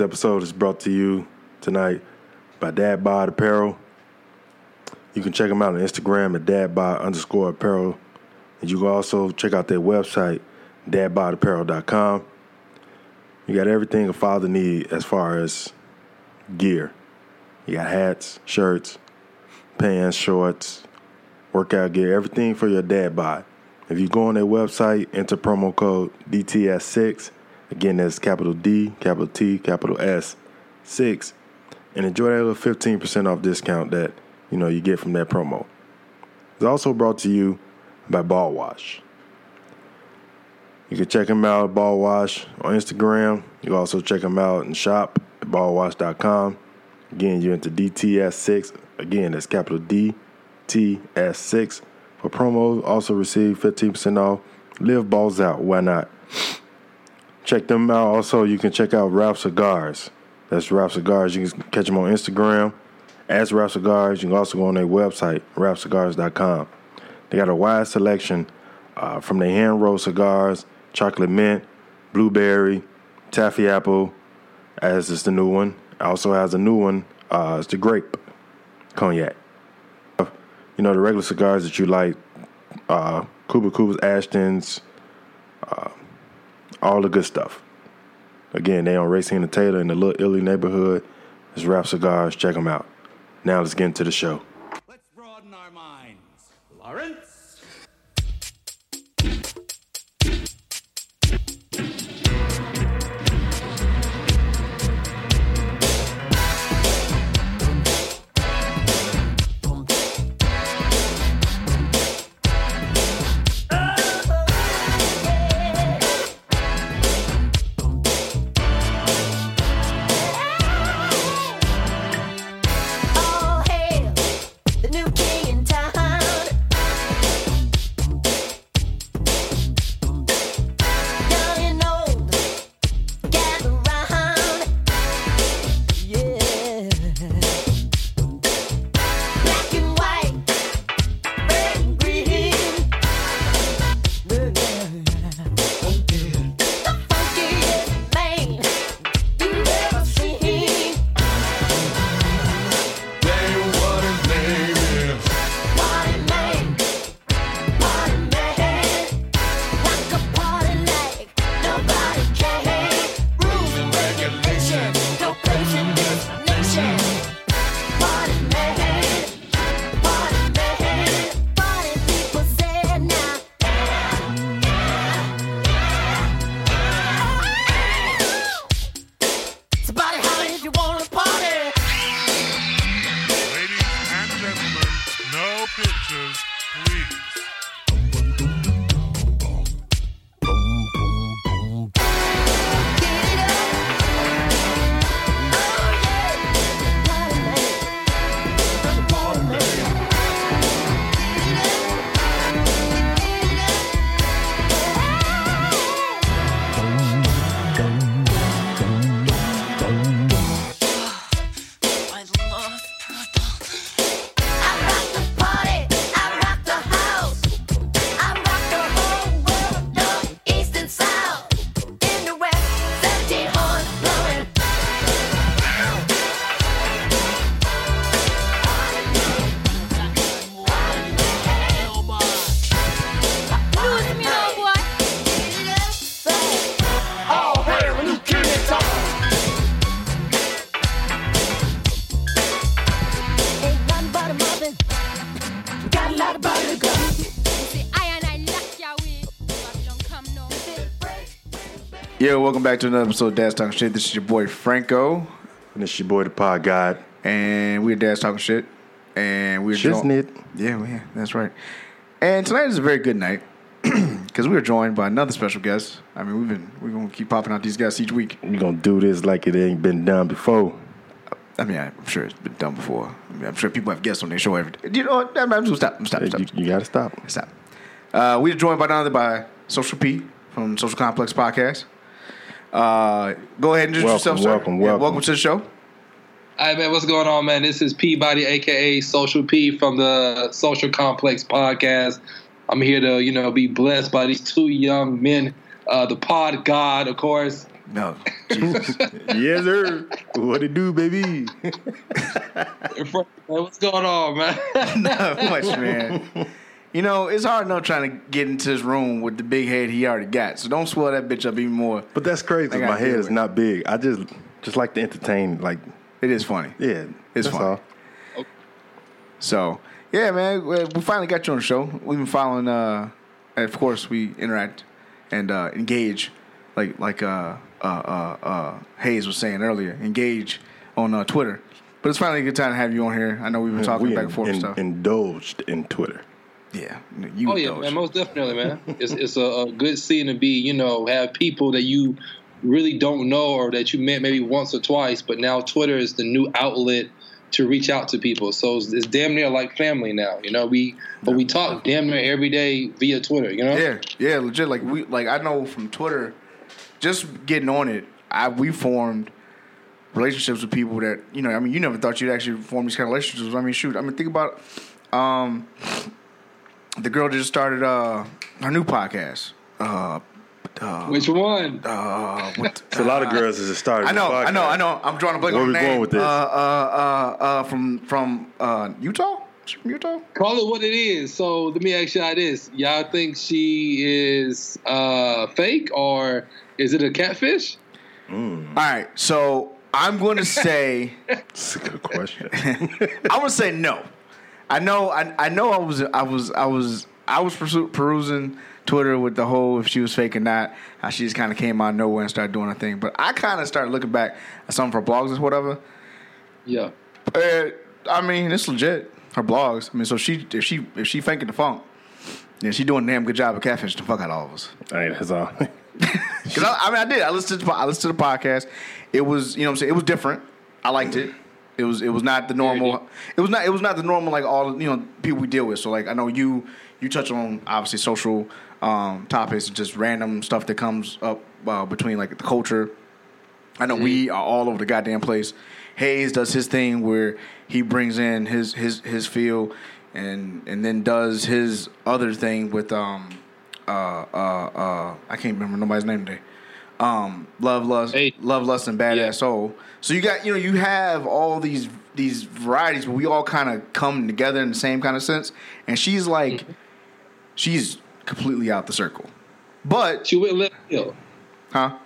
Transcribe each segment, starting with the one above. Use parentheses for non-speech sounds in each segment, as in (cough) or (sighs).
Episode is brought to you tonight by Dad Bod Apparel. You can check them out on Instagram at dadbod underscore apparel. And you can also check out their website, dadbodapparel.com. You got everything a father need as far as gear. You got hats, shirts, pants, shorts, workout gear, everything for your dad bod. If you go on their website, enter promo code DTS6 Again, that's capital D, capital T, capital S, six, and enjoy that little 15% off discount that you know you get from that promo. It's also brought to you by Ball Wash. You can check them out at Ball Wash on Instagram. You also check them out and shop at ballwash.com. Again, you're into DTS6. Again, that's capital D T S 6 For promos, also receive 15% off. Live balls out. Why not? Check them out. Also, you can check out Ralph Cigars. That's Ralph Cigars. You can catch them on Instagram as Ralph Cigars. You can also go on their website, ralphcigars.com. They got a wide selection uh, from their hand rolled cigars, chocolate mint, blueberry, taffy apple, as is the new one. Also has a new one. Uh, it's the grape cognac. You know the regular cigars that you like, uh, Cuba Cuba's, Ashton's, uh, all the good stuff. Again, they on Racine and Taylor in the Little Italy neighborhood. It's Rap Cigars. Check them out. Now let's get into the show. Let's broaden our minds. Lawrence? Yeah, welcome back to another episode of Dad's Talking Shit. This is your boy Franco, And it's your boy, the Pod God. and we're Dad's Talking Shit. And we're jo- Shiznit. Yeah, well, yeah, that's right. And tonight is a very good night (clears throat) because we are joined by another special guest. I mean, we've been we're gonna keep popping out these guests each week. We're going to do this like it ain't been done before. I mean, I'm sure it's been done before. I mean, I'm sure people have guests on their show every day. You know what? I'm just gonna stop. I'm stop. Hey, Stop. You, you got to stop. Stop. Uh, we are joined by none other by Social P from Social Complex Podcast. Uh, go ahead and introduce Welcome, yourself, sir. welcome, Yeah, welcome. welcome to the show. All right, man, what's going on, man? This is Peabody, aka Social P from the Social Complex Podcast. I'm here to, you know, be blessed by these two young men. Uh, the Pod God, of course. No, Jesus. (laughs) yes, sir. What it do, baby? (laughs) What's going on, man? (laughs) Not much, man. You know, it's hard enough trying to get into this room with the big head he already got. So don't swell that bitch up even more. But that's crazy. my head is not big. I just just like to entertain. Like, It is funny. yeah, It's that's fun. all. So yeah, man, we finally got you on the show. We've been following. Uh, of course, we interact and uh, engage, like like uh, uh, uh, uh, Hayes was saying earlier. Engage on uh, Twitter. But it's finally a good time to have you on here. I know we've been talking we back and forth in- and stuff. indulged in Twitter. Yeah, you oh yeah, man, most definitely, man. It's it's a, a good scene to be, you know, have people that you really don't know or that you met maybe once or twice, but now Twitter is the new outlet to reach out to people. So it's, it's damn near like family now. You know, we but we talk damn near every day via Twitter. You know, Yeah, yeah, legit. Like we, like I know from Twitter, just getting on it, I we formed relationships with people that you know. I mean, you never thought you'd actually form these kind of relationships. I mean, shoot. I mean, think about um, the girl just started uh her new podcast. Uh, Which one? uh, what, It's a lot of girls that just started. I know, I know. I know. I'm drawing a blank Where on we the going with this? Uh, uh, uh, uh, from from uh, Utah. She from Utah. Call it what it is. So let me ask y'all this: Y'all think she is uh, fake or is it a catfish? All right, so I'm going to say. (laughs) That's a good question. (laughs) I'm gonna say no. I know. I, I know. I was. I was. I was. I was perusing Twitter with the whole if she was fake or not. How she just kind of came out of nowhere and started doing her thing. But I kind of started looking back at some of her blogs or whatever. Yeah. Uh, I mean, it's legit. Her blogs. I mean, so she if she if she faking the funk, then she doing a damn good job of catfishing the fuck out of all of us. hey, that's all. (laughs) Because I, I mean, I did. I listened to the, I listened to the podcast. It was, you know, what I'm saying it was different. I liked it. It was, it was not the normal. It was not, it was not the normal like all you know people we deal with. So like I know you, you touch on obviously social um, topics just random stuff that comes up uh, between like the culture. I know we are all over the goddamn place. Hayes does his thing where he brings in his his his feel, and and then does his other thing with um uh uh uh I can't remember nobody's name today. Um, love, lust, Hey. love, lust, and badass Yeah. soul. So you got you know you have all these these varieties, but we all kind of come together in the same kind of sense. And she's like, she's completely out the circle, but She went left field. huh?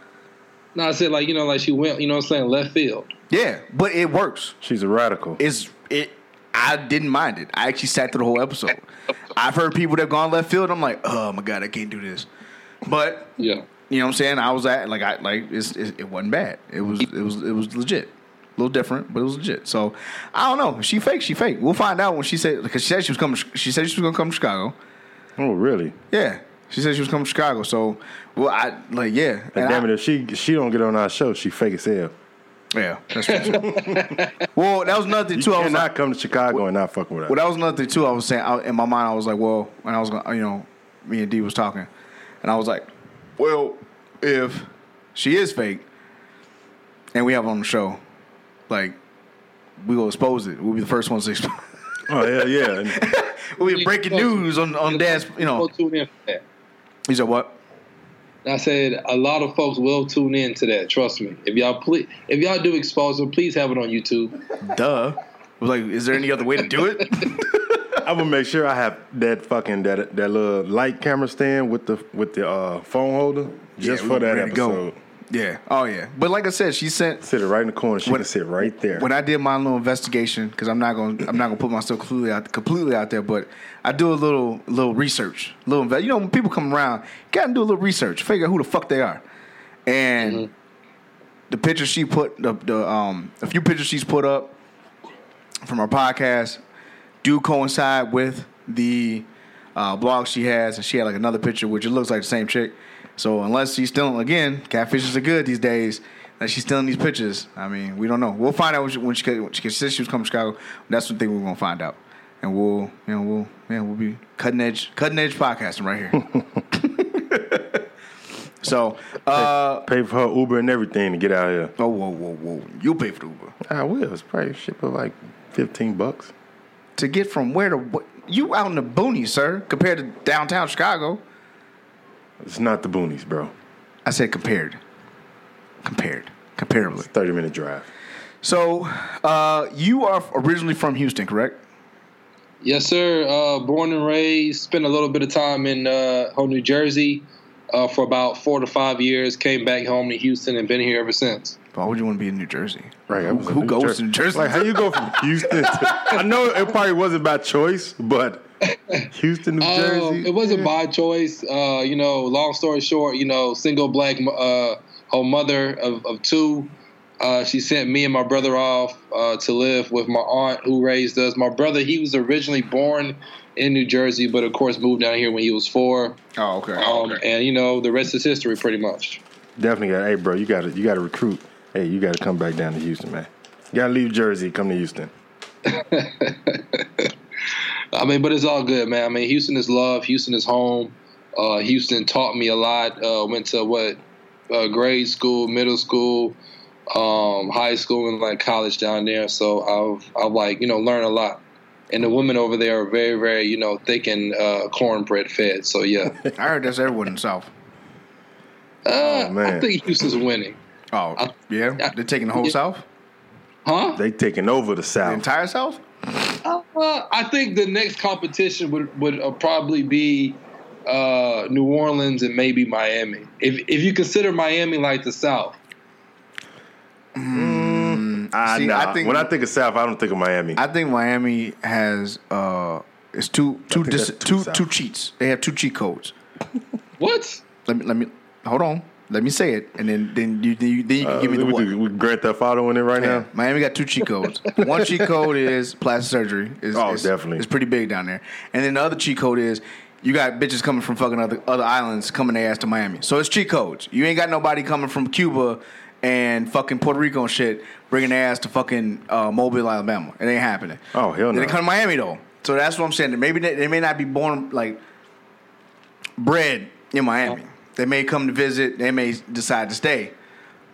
No, I said like you know, like she went, you know, what I'm saying left field. Yeah, but it works. She's a radical. It's it. I didn't mind it. I actually sat through the whole episode. (laughs) I've heard people that have gone left field. I'm like, oh my god, I can't do this. But Yeah. You know what I'm saying? I was at like I like it's, it, it wasn't bad. It was it was it was legit. A little different, but it was legit. So I don't know. She fake. She fake. We'll find out when she said because she said she was coming. She said she was gonna come to Chicago. oh, really? Yeah, she said she was coming to Chicago. So well, I like yeah. Like, And damn I- it, if she she don't get on our show, she fake as hell. Yeah, that's true. (laughs) well, that was nothing thing You too. I was like, cannot come to Chicago and not fuck with us. Well, that was nothing too. I was saying I, in my mind, I was like, well, when I was going, you know, me and D was talking, and I was like, well, if she is fake, and we have her on the show, like, we will expose it. We'll be the first ones to expose. (laughs) oh yeah, yeah. (laughs) And we'll be breaking news on on Dad's. You know, tune in for that. he said what? I said a lot of folks will tune in to that. Trust me. If y'all please, if y'all do expose them, please have it on YouTube. Duh. I was like, is there any other way to do it? (laughs) I'm gonna make sure I have that fucking that that little light camera stand with the with the uh, phone holder just Yeah, for that ready to go. episode. yeah. Oh yeah. But like I said, she sent Sit it right in the corner. She When- can sit right there. when I did my little investigation, because I'm not gonna I'm not gonna put myself completely out completely out there, but I do a little little research, little inve- you know when people come around, you gotta do a little research, figure out who the fuck they are, and Mm-hmm. the pictures she put the the um a few pictures she's put up from her podcast do coincide with the uh, blog she has, and she had like another picture which it looks like the same chick. So unless she's stealing again, catfishes are good these days. That she's stealing these pictures. I mean, we don't know. We'll find out when she when she, when she said she was coming to Chicago. That's the thing we're gonna find out, and we'll you know we'll yeah we'll be cutting edge cutting edge podcasting right here. (laughs) so uh Pay for her Uber and everything to get out here. oh whoa whoa whoa you pay for the Uber I will. It's probably ship of like fifteen bucks. to get from where to what you out in the boonies, sir, compared to downtown Chicago. It's not the boonies, bro. I said compared. Compared. Comparably. Thirty minute drive. So, uh, you are originally from Houston, correct? Yes, sir. Uh, born and raised. Spent a little bit of time in uh, home New Jersey uh, for about four to five years. Came back home to Houston and been here ever since. Why would you want to be in New Jersey? Right. Who, who New goes Jer- to New Jersey? Like how you go from Houston to I know it probably wasn't by choice, but Houston, New Um, Jersey. it wasn't by choice. Uh, you know, long story short, you know, single black uh, home mother of, of two. Uh, she sent me and my brother off uh, to live with my aunt who raised us. My brother, he was originally born in New Jersey, but of course moved down here when he was four. oh, okay. Um, And you know, the rest is history, pretty much. Definitely got hey bro, you gotta you gotta recruit. Hey, you gotta come back down to Houston, man. You gotta leave Jersey, come to Houston. (laughs) I mean, but it's all good, man. I mean, Houston is love. Houston is home. Uh, Houston taught me a lot. Uh, went to what uh, grade school, middle school, um, high school, and like college down there. So I've I've like you know learned a lot. And the women over there are very very you know thick and uh, cornbread fed. So yeah, (laughs) I heard that's everyone in the South. uh, man. I think Houston's winning, Oh, I- yeah? I- They're taking the whole yeah. South? huh? They taking over the The South. entire South? Uh, I think the next competition would would uh, probably be uh, New Orleans and maybe Miami. If if you consider Miami like the South, Ah, See, nah. I think- when I think of South, I don't think of Miami. I think Miami has uh it's two two dis- that's too two South. two cheats. They have two cheat codes. what? Let me let me hold on. Let me say it, and then then you then you, then you can Uh, give me the we, what. do- we Grand Theft Auto in it right Yeah, now. Miami got two cheat codes. (laughs) One cheat code is plastic surgery. Is, Oh, is- definitely. It's pretty big down there. And then the other cheat code is you got bitches coming from fucking other other islands coming their ass to Miami. So it's cheat codes. You ain't got nobody coming from Cuba and fucking Puerto Rico and shit bringing their ass to fucking uh, Mobile, Alabama. It ain't happening. Oh, hell no. They come to Miami though. So that's what I'm saying. Maybe they, they may not be born like bred in Miami. They may come to visit. They may decide to stay.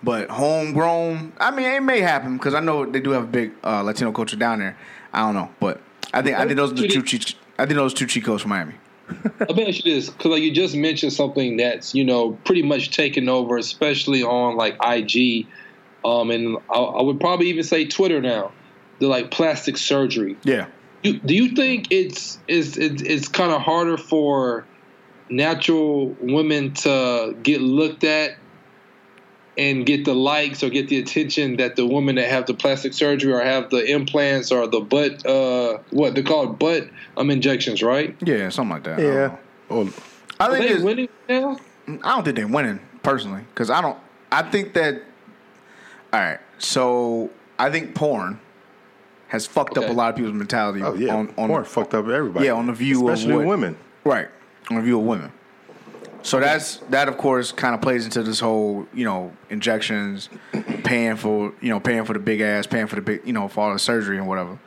But homegrown, I mean, it may happen because I know they do have a big uh, Latino culture down there. I don't know, but I think I think those are the two. I think those two codes for Miami. (laughs) Let me ask you this, because like you just mentioned something that's you know pretty much taken over, especially on like IG, um, and I, I would probably even say Twitter now. The like plastic surgery. Yeah, You, do you think it's it's it's, it's kind of harder for natural women to get looked at and get the likes or get the attention that the women that have the plastic surgery or have the implants or the butt uh what they call it butt um injections right yeah, something like that. Yeah. know. Oh, I are think they it's- winning now I don't think they're winning personally because I don't. I think that. All right, so I think porn has fucked up a lot of people's mentality. oh yeah. on, on Porn fucked up everybody. Yeah, on the view of especially what- women. Right. The view of women. So that's that of course kind of plays into this whole, you know, injections, paying for you know, paying for the big ass, paying for the big you know, for all the surgery and whatever.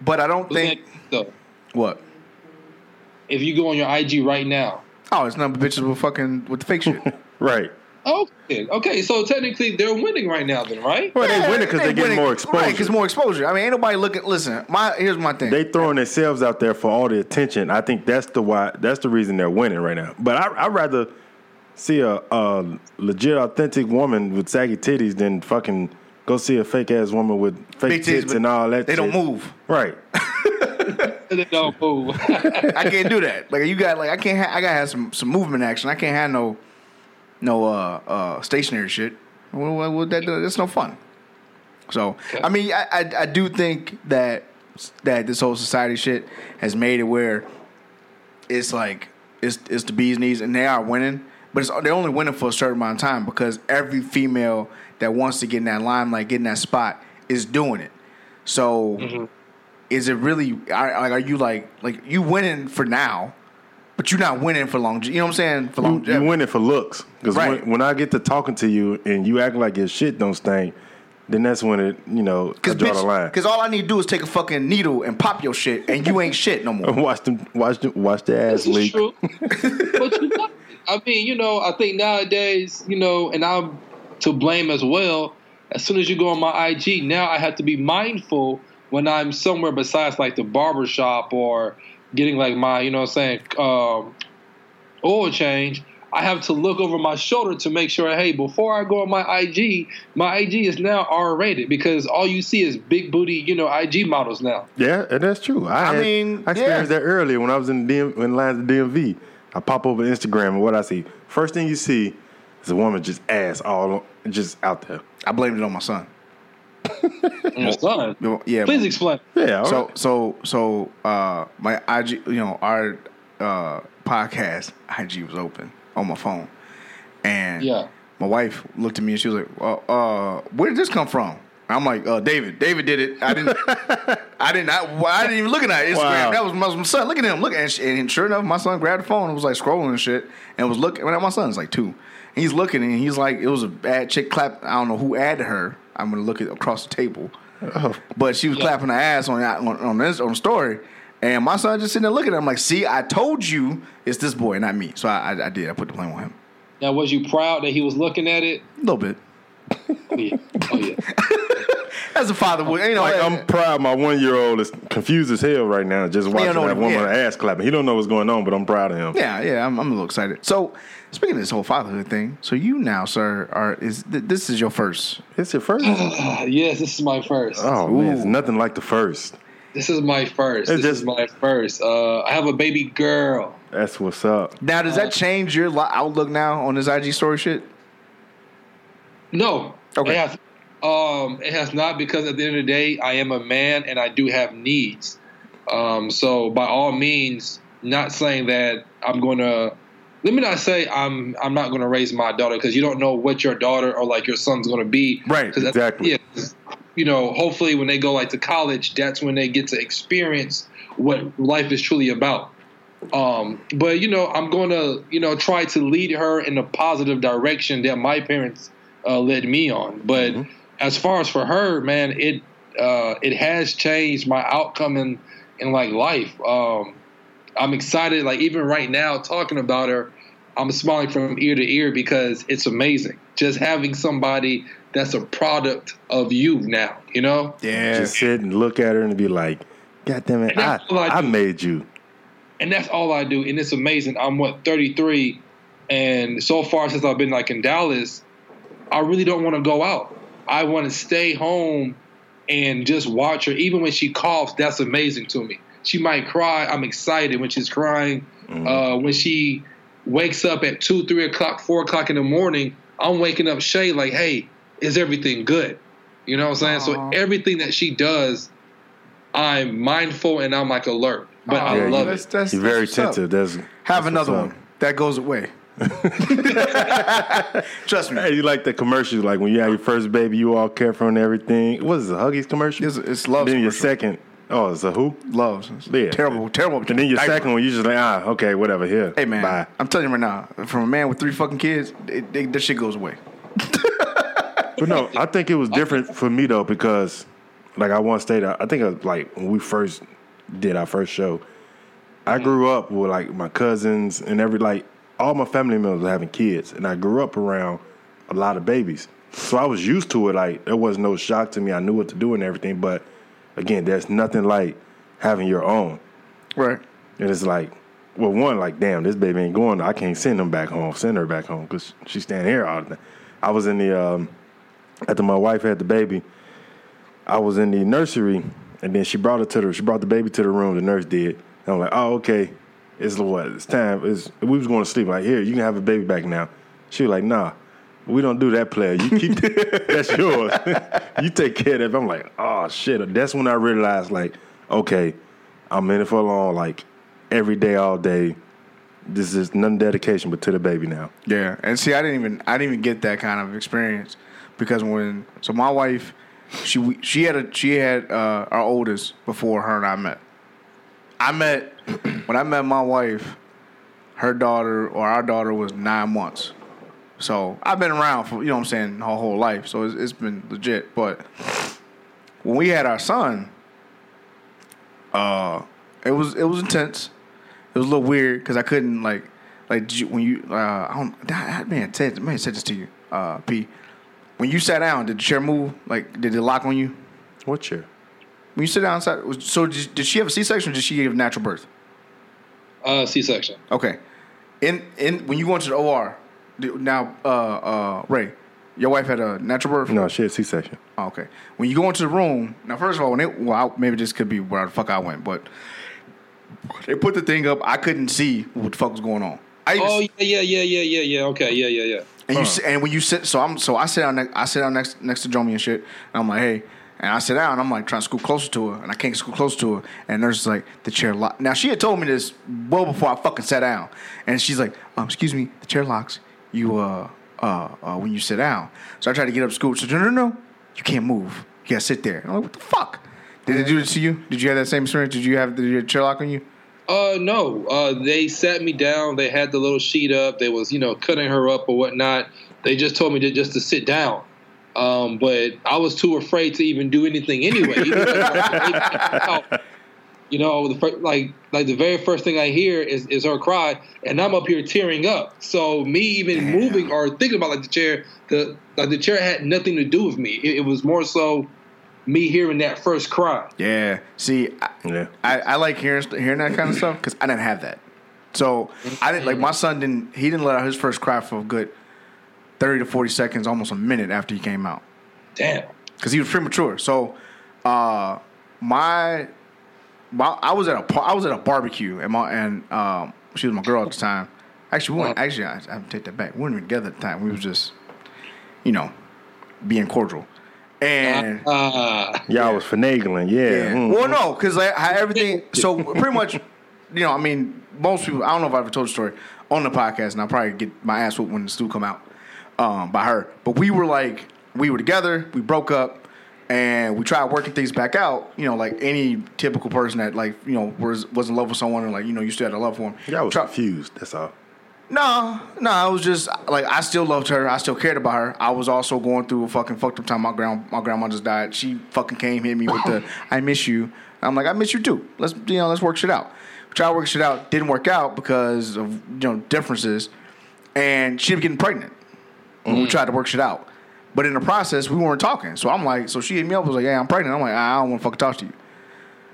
But I don't think so what? if you go on your IG right now Oh, it's but bitches with fucking with the fake shit. (laughs) Right. Okay okay so technically they're winning right now then right Well, they win it because they get more exposure. Right, because more exposure. I mean, ain't nobody looking. Listen, my here's my thing. they throwing themselves out there for all the attention. I think that's the why. That's the reason they're winning right now. But I I rather see a, a legit, authentic woman with saggy titties than fucking go see a fake ass woman with fake Big titties, tits and all that. They don't move. Right. (laughs) they don't move (laughs) I can't do that. Like you got like I can't. Ha- I gotta have some some movement action. I can't have no no uh uh stationary shit. Well, that that's no fun. So I mean, I, I I do think that that this whole society shit has made it where it's like it's it's the bees knees and they are winning. but it's, they're only winning for a certain amount of time because every female that wants to get in that limelight, get in that spot, is doing it. So, Mm-hmm. is it really? Are, are you like like you winning for now, but you're not winning for long? You know what I'm saying? For long, you win it for looks. Because Right. when, when I get to talking to you and you act like your shit don't stink, then that's when it, you know, I draw the line. Because all I need to do is take a fucking needle and pop your shit, and you ain't shit no more. (laughs) watch them, watch them, watch the ass leak. true. (laughs) but you got, I mean, you know, I think nowadays, you know, and I'm to blame as well. As soon as you go on my IG, now I have to be mindful when I'm somewhere besides like the barber shop or getting like my, you know what I'm saying, um, oil change. I have to look over my shoulder to make sure, hey, before I go on my IG, my IG is now R rated because all you see is big booty, you know, IG models now. Yeah, and that's true. I, I had- mean, I experienced yeah. that earlier when I was in the DM, in lines of DMV. I pop over Instagram and what I see, first thing you see is a woman just ass all just out there. I blamed it on my son. Your son. Yeah, Please explain. Yeah, So right. so so uh my IG you know our uh podcast IG was open on my phone. And Yeah. my wife looked at me and she was like, uh, uh where did this come from? I'm like, uh David. David did it. I didn't (laughs) I didn't I, well, I didn't even look at that Instagram. Wow. That was my, my son. Look at him. Look and, sh- and sure enough, my son grabbed the phone and was like scrolling and shit and was looking when my son's like two. And he's looking and he's like, it was a bad chick clap. I don't know who added her. I'm gonna look at across the table. Oh. But she was clapping her ass on on on this on the story, and my son just sitting there looking at him like, "See, I told you it's this boy, not me." So I, I, I did. I put the blame on him Now, was you proud that he was looking at it? a little bit. Oh yeah. Oh yeah. (laughs) As a father would, you know, Like uh, I'm proud. My one year old is confused as hell right now, just watching know that what- woman yeah. ass clapping. He don't know what's going on, but I'm proud of him. yeah, yeah, I'm, I'm a little excited. So speaking of this whole fatherhood thing, so you now, sir, are is th- this is your first? It's your first. (clears throat) Yes, this is my first. oh man, it's nothing like the first. This is my first. It's this just- is my first. Uh, I have a baby girl. That's what's up. Now, does that change your li- outlook now on this IG story shit? No. Okay. It has, um, it has not because at the end of the day, I am a man and I do have needs. Um, so by all means, not saying that I'm going to. Let me not say I'm I'm not going to raise my daughter because you don't know what your daughter or like your son's going to be. Right. exactly. Yeah, you know, hopefully when they go like to college, that's when they get to experience what life is truly about. Um, but you know, I'm going to you know try to lead her in a positive direction that my parents uh, led me on. But as far as for her, man, it uh, it has changed my outcome in in like life. Um, I'm excited. Like even right now, talking about her, I'm smiling from ear to ear because it's amazing. Just having somebody that's a product of you now. You know. Yeah, Just sit and look at her and be like, "God damn it, I, I I made you." and that's all I do, and it's amazing. I'm what 33, and so far since I've been like in Dallas, I really don't want to go out. I want to stay home and just watch her. Even when she coughs, that's amazing to me. She might cry. I'm excited when she's crying. Uh, when she wakes up at two, three o'clock, four o'clock in the morning, I'm waking up Shay like, "Hey, is everything good?" You know what I'm saying? So everything that she does, I'm mindful and I'm like alert. But I Yeah, love you- it. That's, that's, You're very that's what's up. attentive. That's Have that's another one that goes away. (laughs) Trust me. Hey, you like the commercials, like when you have your first baby, you all careful and everything. What is it, Huggies commercial? It's, it's love. then your second, oh, it's a who? loves. Yeah. Terrible, terrible. And then your diaper. second one, you just like, ah, okay, whatever, here. Hey man, Bye. I'm telling you right now, from a man with three fucking kids, it, it, that shit goes away. But no, I think it was different for me though because, like I once stated, I think uh, like when we first did our first show, I grew up with like my cousins and every like all my family members were having kids, and I grew up around a lot of babies, so I was used to it. Like there was no shock to me. I knew what to do and everything. But again, there's nothing like having your own. Right. And it's like, well, one, like, damn, this baby ain't going. I can't send him back home. Send her back home because she's staying here all the time. I was in the um, after my wife had the baby. I was in the nursery, and then she brought it to the. She brought the baby to the room. The nurse did. And I'm like, oh, okay. It's what? It's time. It's, we was going to sleep. Like, here, you can have a baby back now. She was like, nah. We don't do that, player. You keep (laughs) that's yours. (laughs) you take care of that. I'm like, oh shit. That's when I realized, like, okay, I'm in it for long, like every day, all day. this is none dedication, but to the baby now. Yeah, and see, I didn't even I didn't even get that kind of experience because when so my wife, she she had a she had uh, our oldest before her and I met. I met (clears throat) when I met my wife, her daughter or our daughter was nine months. So I've been around for you know what I'm saying her whole life, so it's, it's been legit. But when we had our son, uh, it was it was intense. It was a little weird because I couldn't like like when you uh, I don't that man said man said this to you uh, P. When you sat down, did the chair move? Like did it lock on you? What chair? When you sit down, sat- so did, did she have a C section or did she give natural birth? Uh, C-section. Okay. In in when you go into the OR, now uh uh Ray, your wife had a natural birth. No, she had C section. Oh, okay. When you go into the room, now first of all, when it well, I, maybe this could be where the fuck I went, but they put the thing up. I couldn't see what the fuck was going on. I even, Oh yeah, yeah, yeah, yeah, yeah, yeah. Okay, yeah, yeah, yeah. and you and when you sit, so I'm so I sit down next, I sit down next next to Jomi and shit. And I'm like, hey, and I sit down. and I'm like trying to scoot closer to her, and I can't scoot closer to her. And nurse is like, the chair lock. Now she had told me this well before I fucking sat down, and she's like, um, excuse me, the chair locks. You uh uh, uh when you sit down. So I tried to get up, scoot. So no, no, no, you can't move. You gotta sit there. And I'm like, what the fuck? Did they do it to you? Did you have that same experience? Did you have the chair lock on you? Uh, no. Uh, they sat me down. They had the little sheet up. They was, you know, cutting her up or whatnot. They just told me to just to sit down. Um, but I was too afraid to even do anything anyway. Even though- (laughs) you know, the fir- like like the very first thing I hear is is her cry, and I'm up here tearing up. So me even moving or thinking about like the chair, the like the chair had nothing to do with me. It, it was more so me hearing that first cry. Yeah. See, I, Yeah. I, I like hearing hearing that kind of stuff because I didn't have that. So I didn't like my son didn't he didn't let out his first cry for a good thirty to forty seconds, almost a minute after he came out Damn. because he was premature. So uh, my, my I was at a par- I was at a barbecue and my and um, she was my girl at the time. Actually, we weren't, actually I, I have to take that back. We weren't even together at the time. We was just you know being cordial. And Uh, Y'all was finagling, yeah. yeah. mm. Well, no, because like, everything. (laughs) So pretty much, you know, I mean, most people. I don't know if I ever told the story on the podcast, and I'll probably get my ass whooped when the stew come out um, by her. But we were like, we were together. We broke up, and we tried working things back out. You know, like any typical person that like you know was was in love with someone and like you know you still had a love for him. Y'all was Try- confused. That's all. no, no, I was just like I still loved her. I still cared about her. I was also going through a fucking fucked up time. My grand my grandma just died. She fucking came hit me with the (laughs) I miss you. I'm like I miss you too. Let's you know let's work shit out. Try to work shit out. Didn't work out because of you know differences, and she ended up getting pregnant when we mm. tried to work shit out. But in the process, we weren't talking. So I'm like, so she hit me up. Was like, yeah, I'm pregnant. I'm like, ah, I don't want to fucking talk to you.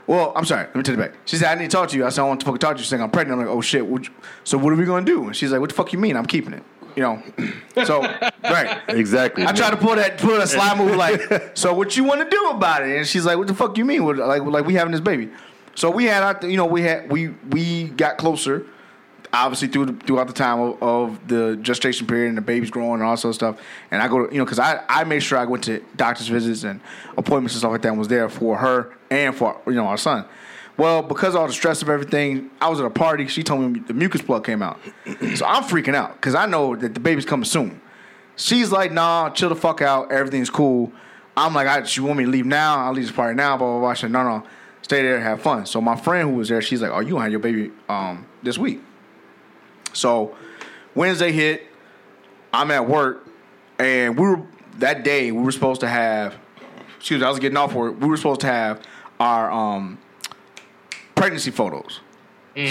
Well, I'm sorry. Let me take it back. She said, I need to talk to you. I said, I want to fucking talk to you. She's saying, I'm pregnant. I'm like, oh shit. What you- so what are we going to do? And she's like, what the fuck you mean? I'm keeping it. You know? (coughs) So, right. Exactly. I tried to pull that, pull that slide move like, (laughs) so what you want to do about it? And she's like, what the fuck you mean? What, like, like we having this baby. So we had, our, you know, we had, we, we got closer obviously through throughout the time of, of the gestation period and the baby's growing and all sort of stuff. And I go to, you know, because I, I made sure I went to doctor's visits and appointments and stuff like that and was there for her and for, you know, our son. Well, because of all the stress of everything, I was at a party. She told me the mucus plug came out. So I'm freaking out because I know that the baby's coming soon. She's like, nah, chill the fuck out. Everything's cool. I'm like, I, she want me to leave now. I'll leave this party now, blah, blah, blah. She said, no, no, stay there have fun. So my friend who was there, she's like, oh, you have your baby um, this week. So Wednesday hit, I'm at work, and we were that day we were supposed to have. Excuse me, I was getting off work. We were supposed to have our um, pregnancy photos.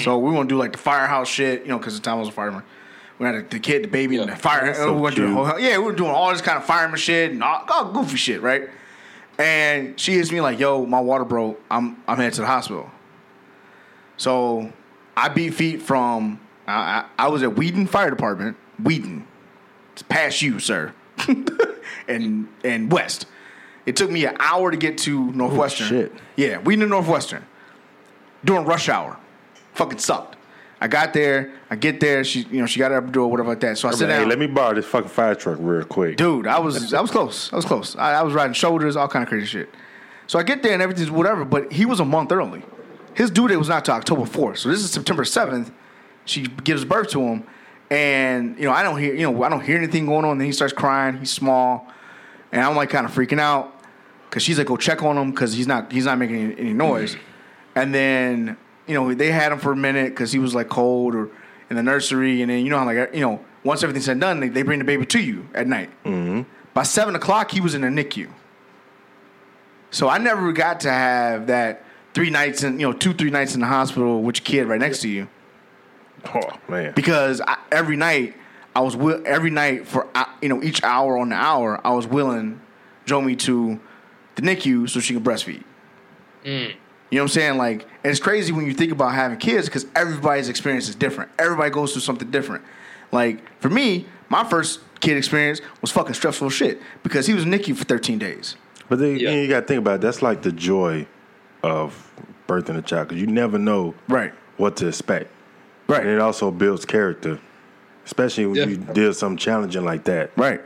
So we want to do like the firehouse shit, you know, because the time I was a fireman. We had the kid, the baby, and the fire. So we went the whole, yeah, we were doing all this kind of fireman shit and all, all goofy shit, right? And she hits me like, "Yo, my water broke. I'm I'm headed to the hospital." So I beat feet from I, I, I was at Wheaton Fire Department, Wheaton, it's past you, sir, (laughs) and and West. It took me an hour to get to Northwestern. shit. Yeah, Wheaton and Northwestern during rush hour. Fucking sucked. I got there. I get there. She, you know, she got up the door, whatever like that. So I I'm sit like, hey, let me borrow this fucking fire truck real quick. Dude, I was (laughs) I was close. I was close. I, I was riding shoulders, all kind of crazy shit. So I get there and everything's whatever, but he was a month early. His due date was not to October 4th. So this is September 7th, she gives birth to him, and you know I don't hear you know I don't hear anything going on. Then he starts crying. He's small, and I'm like kind of freaking out because she's like go check on him because he's not he's not making any, any noise. And then you know they had him for a minute because he was like cold or in the nursery, and then you know how like you know once everything's said and done, they, they bring the baby to you at night. Mm-hmm. By seven o'clock, he was in the NICU. So I never got to have that three nights in you know two three nights in the hospital with your kid right next to you Oh man. because I, every night I was will every night for you know each hour on the hour I was willing Jomi to the NICU so she could breastfeed. Mm. You know what I'm saying? Like, and it's crazy when you think about having kids because everybody's experience is different. Everybody goes through something different. Like for me, my first kid experience was fucking stressful shit because he was in NICU for 13 days. But then Yeah. you got to think about it. That's like the joy of birthing a child because you never know Right. what to expect. Right. And it also builds character, especially when Yeah. you deal something challenging like that. Right.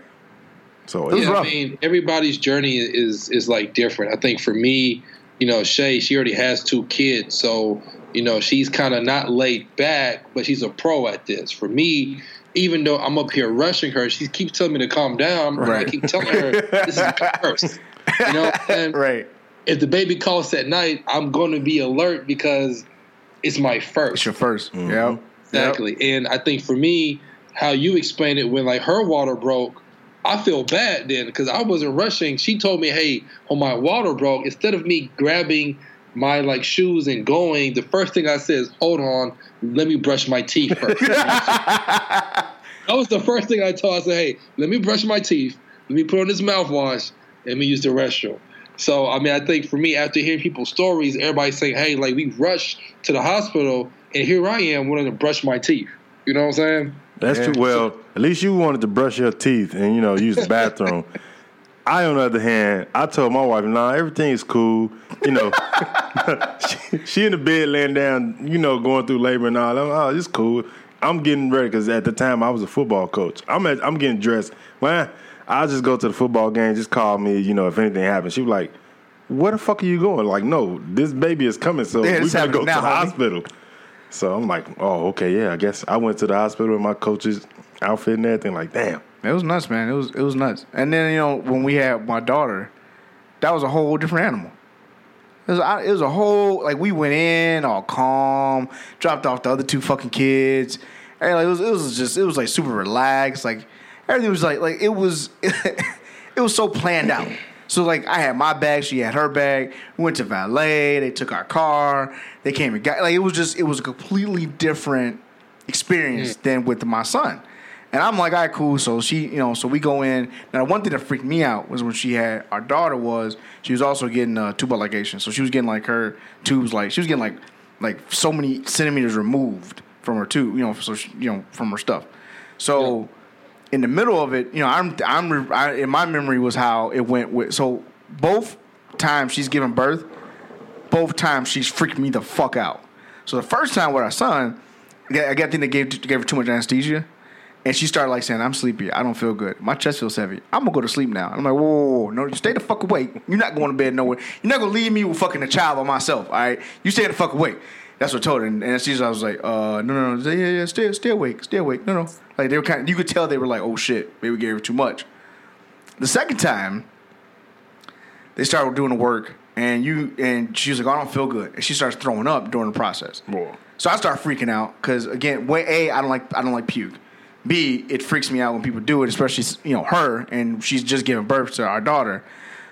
So It yeah, rough. I mean, everybody's journey is is like different. I think for me, you know, Shay, she already has two kids, so you know, she's kind of not laid back, but she's a pro at this. For me, even though I'm up here rushing her, she keeps telling me to calm down. and I Right. keep telling her this is (laughs) first. You know, and Right. if the baby calls at night, I'm going to be alert because it's my first. It's your 1st Mm-hmm. Yep. Exactly. And I think for me, how you explained it when like her water broke, I feel bad then because I wasn't rushing. She told me, "Hey, when my water broke, instead of me grabbing my like shoes and going, the first thing I said is, "Hold on, let me brush my teeth first. (laughs) that was the first thing I told. her. I said, "Hey, let me brush my teeth. Let me put on this mouthwash. and Let me use the restroom." So I mean, I think for me, after hearing people's stories, everybody saying, "Hey, like we rushed to the hospital, and here I am wanting to brush my teeth." You know what I'm saying? That's Yeah. true. Well, at least you wanted to brush your teeth and you know use the (laughs) bathroom. I, on the other hand, I told my wife, "Nah, everything is cool." You know, (laughs) she, she in the bed laying down, you know, going through labor and all. I'm, oh, it's cool. I'm getting ready because at the time I was a football coach. I'm at, I'm getting dressed. Well, I'll just go to the football game. Just call me, you know, if anything happens. She was like, "Where the fuck are you going?" Like, no, this baby is coming, so Yeah, we gotta go now, to the homie. hospital. So I'm like, oh, okay, yeah. I guess I went to the hospital with my coach's outfit and everything. Like, damn. It was nuts, man. It was it was nuts. And then you know when we had my daughter, that was a whole different animal. It was, I- it was a whole like we went in all calm, dropped off the other two fucking kids, and like, it was it was just it was like super relaxed. Like everything was like like it was (laughs) it was so planned out. So like I had my bag, she had her bag. We went to valet. They took our car. They came and got like it was just it was a completely different experience than with my son. And I'm like, all right, cool. So she, you know, so we go in. Now, one thing that freaked me out was when she had our daughter was she was also getting uh, tubal ligation. So she was getting like her tubes, like she was getting like like so many centimeters removed from her tube, you know, so she, you know from her stuff. So in the middle of it, you know, I'm I'm I, in my memory was how it went with. So both times she's given birth, both times she's freaked me the fuck out. So the first time with our son, I got- I got think they gave gave her too much anesthesia, and she started like saying, "I'm sleepy. I don't feel good. My chest feels heavy. I'm gonna go to sleep now." I'm like, "Whoa, whoa, whoa, no, stay the fuck awake. You're not going to bed nowhere. You're not gonna leave me with fucking a child by myself. All right, you stay the fuck awake." That's what I told her, and anesthesia. I was like, "Uh, no, no, no, yeah, yeah, stay, stay awake, stay awake. No, no." Like they were kind. Of, you could tell they were like, "Oh shit, maybe we gave her too much." The second time, they started doing the work, and you and she was like, "I don't feel good," and she starts throwing up during the process. So I start freaking out because again, way a I don't like I don't like puke. B it freaks me out when people do it, especially you know her, and she's just giving birth to our daughter.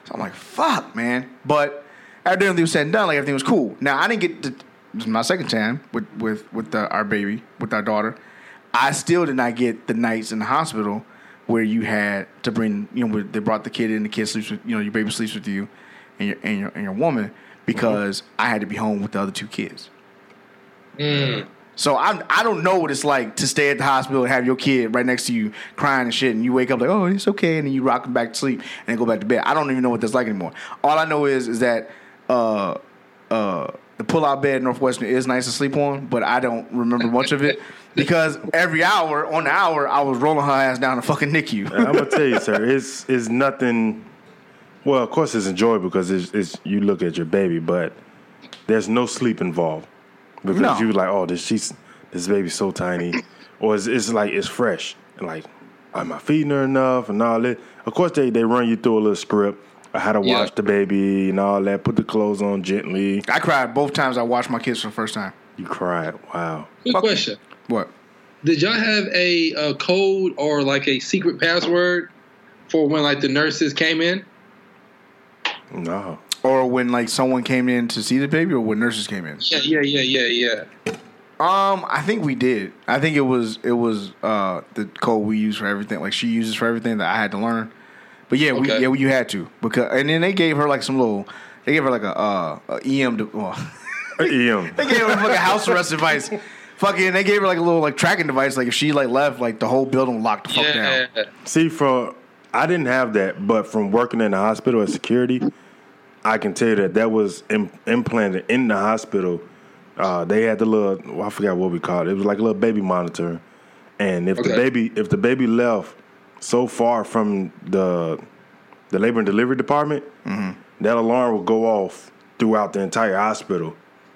So I'm like, fuck, man. But after everything was said and done, like everything was cool. Now I didn't get to, this is my second time with with with the, our baby with our daughter. I still did not get the nights in the hospital where you had to bring you know they brought the kid in, the kid sleeps with you know your baby sleeps with you and your and your and your woman because I had to be home with the other two kids. So I I don't know what it's like to stay at the hospital and have your kid right next to you crying and shit, and you wake up like, oh, it's okay, and then you rock him back to sleep and then go back to bed. I don't even know what that's like anymore. All I know is is that uh uh the pull out bed at Northwestern is nice to sleep on, but I don't remember much of it (laughs) because every hour on the hour I was rolling her ass down the fucking NICU. I'm gonna tell you, sir, it's it's nothing. Well, of course, it's enjoyable because it's, it's you look at your baby, but there's no sleep involved because No. you like, oh, this she's this baby's so tiny, (clears throat) or it's, it's like it's fresh, and like, am I feeding her enough and all that? Of course, they they run you through a little script of how to Yeah. wash the baby and all that. Put the clothes on gently. I cried both times I watched my kids for the first time. You cried. Wow. Good Fuck question. What? Did y'all have a, a code or like a secret password for when like the nurses came in? No. Or when like someone came in to see the baby, or when nurses came in. Yeah, yeah, yeah, yeah, yeah. Um, I think we did. I think it was it was uh the code we use for everything. Like she uses for everything that I had to learn. But yeah, we Okay. yeah you had to because and then they gave her like some little. They gave her like a uh a EM. De- well, EM. (laughs) they gave her like a fucking house arrest device. Fucking, they gave her like a little like tracking device. Like if she like left, like the whole building locked the fuck Yeah. down. See, for I didn't have that, but from working in the hospital as security, I can tell you that that was Im- implanted in the hospital. Uh, they had the little well, I forgot what we called it. It was like a little baby monitor, and if the baby if the baby left so far from the the labor and delivery department, mm-hmm. that alarm would go off throughout the entire hospital,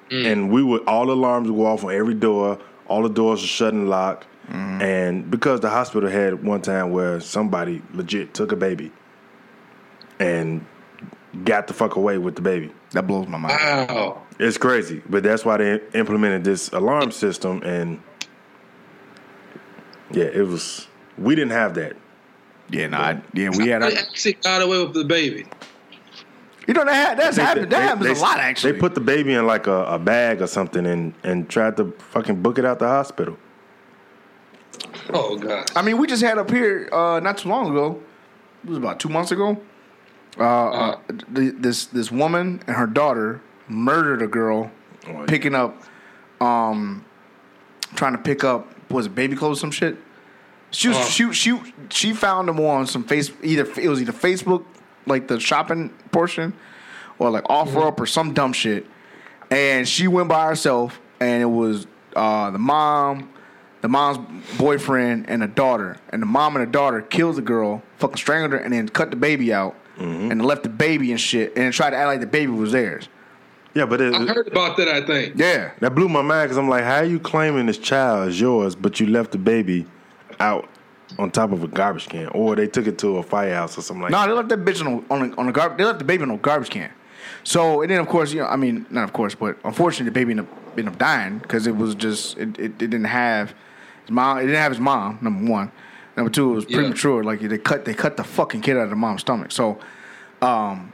mm. and we would all alarms would go off on every door. All the doors were shut and locked. Mm-hmm. And because the hospital had one time where somebody legit took a baby and got the fuck away with the baby. That blows my mind. Wow. It's crazy, but that's why they implemented this alarm system. And yeah, it was. We didn't have that. Yeah, no, I, yeah, we had. Our, They actually got away with the baby. you know that ha- that's They- happened. That happens they- a lot actually. They put the baby in like a, a bag or something and and tried to fucking book it out the hospital. Oh god. I mean, we just had up here uh, not too long ago. It was about two months ago. Uh, uh, th- this this woman and her daughter murdered a girl Oh, yeah. picking up, um, trying to pick up was it baby clothes or some shit. She was Uh. she she she found them on some face either it was either Facebook like the shopping portion or like offer up or some dumb shit, and she went by herself and it was uh, the mom, the mom's boyfriend and the daughter, and the mom and the daughter killed the girl, fucking strangled her, and then cut the baby out and left the baby and shit, and tried to act like the baby was theirs. Yeah, but it, I heard about that. I think. Yeah, that blew my mind because I'm like, how are you claiming this child is yours, but you left the baby out on top of a garbage can, or they took it to a firehouse or something like No, that? they left that bitch on a, on a, on a garbage. They left the baby in a garbage can. So and then of course you know I mean not of course but unfortunately the baby ended up, ended up dying because it was just it, it, it didn't have his mom. It didn't have his mom. Number one. Number two, it was Yeah. premature. Like they cut they cut the fucking kid out of the mom's stomach. So, um,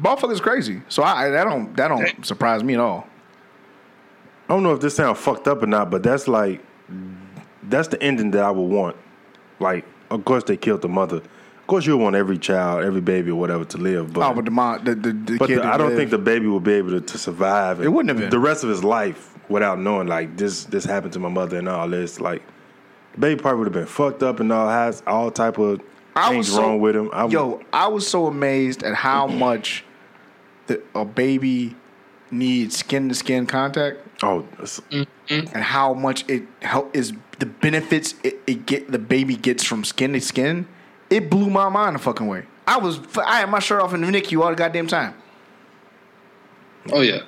motherfucker's crazy. So I, I that don't that don't surprise me at all. I don't know if this sounds fucked up or not, but that's like that's the ending that I would want. Like, of course they killed the mother. Of course you want every child, every baby or whatever to live, but Oh, but the mom, the the, the but kid. the- I don't lived- think the baby will be able to, to survive. It wouldn't have been. the rest of his life without knowing like this. This happened to my mother and all this. Like, the baby probably would have been fucked up and all has all type of I things was so- wrong with him. I, Yo, I was so amazed at how (clears throat) much the, a baby needs skin to skin contact. oh, it's- mm-hmm. and how much it help is the benefits it, it get the baby gets from skin to skin. It blew my mind a fucking way. I was I had my shirt off in the NICU all the goddamn time. Oh yeah.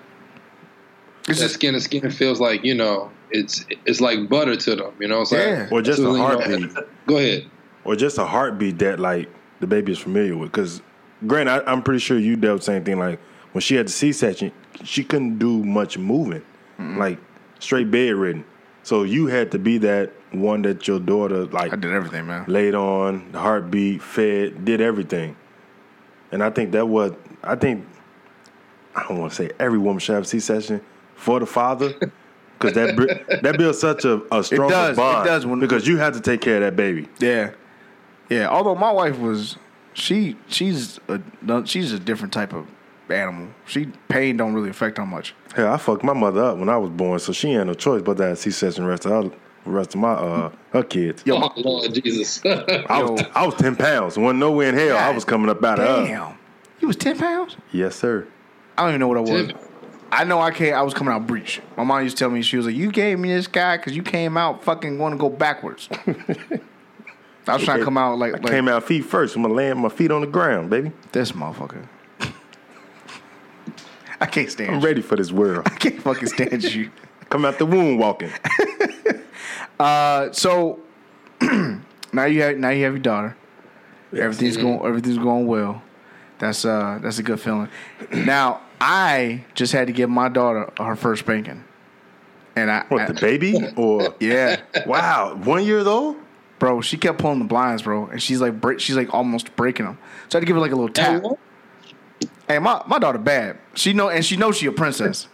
It's That just skin to skin feels like you know it's it's like butter to them. You know. It's like, Yeah. or just so, a you know, heartbeat. Go ahead. or just a heartbeat that like the baby is familiar with. Because, Grant, I, I'm pretty sure you dealt the same thing. Like when she had the C-section, she couldn't do much moving, like straight bedridden. So you had to be that one that your daughter like I did everything, man. laid on, the heartbeat, fed, did everything. And I think that was I think I don't want to say every woman should have a C-section for the father. (laughs) Because that that builds such a, a stronger does, it bond. does when- because you have to take care of that baby. Yeah, yeah. Although my wife was, she she's a she's a different type of animal. She pain don't really affect her much. Yeah, I fucked my mother up when I was born, so she ain't no choice but that have C-section rest of her, rest of my uh her kids. Yo, oh Lord Jesus. (laughs) I was. I was ten pounds. Wasn't nowhere in hell I was coming up out of her. Damn, you was ten pounds. Yes, sir. I don't even know what I was. 10 I know I came. I was coming out breech. My mom used to tell me she was like, "You gave me this guy because you came out fucking want to go backwards." (laughs) I was trying to come out like, I like came out feet first. I'm gonna land my feet on the ground, baby. this motherfucker. I can't stand. I'm you. ready for this world. (laughs) I can't fucking stand you. (laughs) Come out the womb walking. (laughs) Uh, so (clears throat) now you have now you have your daughter. Everything's going everything's going well. That's uh that's a good feeling. (clears throat) now I just had to give my daughter her first spanking, and I, What I- the baby or yeah, wow, one year old? bro. She kept pulling the blinds, bro, and she's like break, she's like almost breaking them. So I had to give her like a little tap. Hey, my, my daughter bad. She know and she knows she a princess.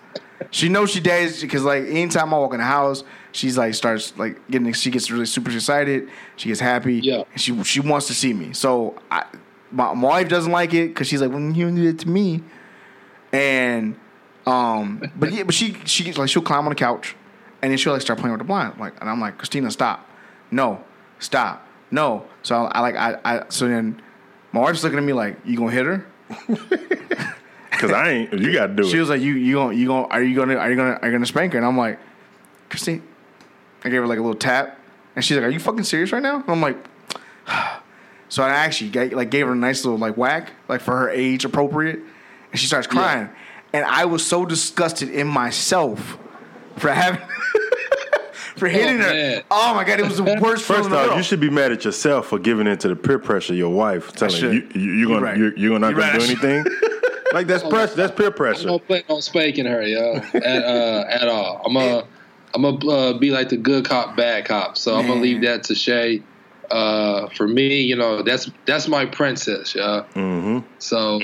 she knows she days because like anytime I walk in the house, she's like starts like getting she gets really super excited. She gets happy. Yeah. And she she wants to see me. So I my, my wife doesn't like it because she's like, when you do it to me, and um, but yeah, but she she like she'll climb on the couch, and then she'll like start playing with the blind. I'm like, and I'm like, Christina, stop, no, stop, no. So I, I like I I so then my wife's looking at me like, you gonna hit her? (laughs) Because I ain't. You got to do it. She it. was like, "You you going you going are you gonna are you gonna are you gonna spank her?" And I'm like, "Christine," I gave her like a little tap, and she's like, "Are you fucking serious right now?" And I'm like, (sighs) so I actually gave, like gave her a nice little like whack, like for her age appropriate, and she starts crying, and I was so disgusted in myself for having. (laughs) For hitting her, man. oh my god, it was the (laughs) worst. First feeling in the off, you should be mad at yourself for giving in to the peer pressure your wife, telling you, you you're gonna right. you're, you're not You gonna right, do I anything. (laughs) like that's pressure. That's peer I pressure. don't plan on spanking her, yo, at uh, at all. I'm gonna I'm gonna uh, be like the good cop, bad cop. So I'm gonna leave that to Shay. Uh, for me, you know, that's that's my princess, yeah. Mm-hmm. So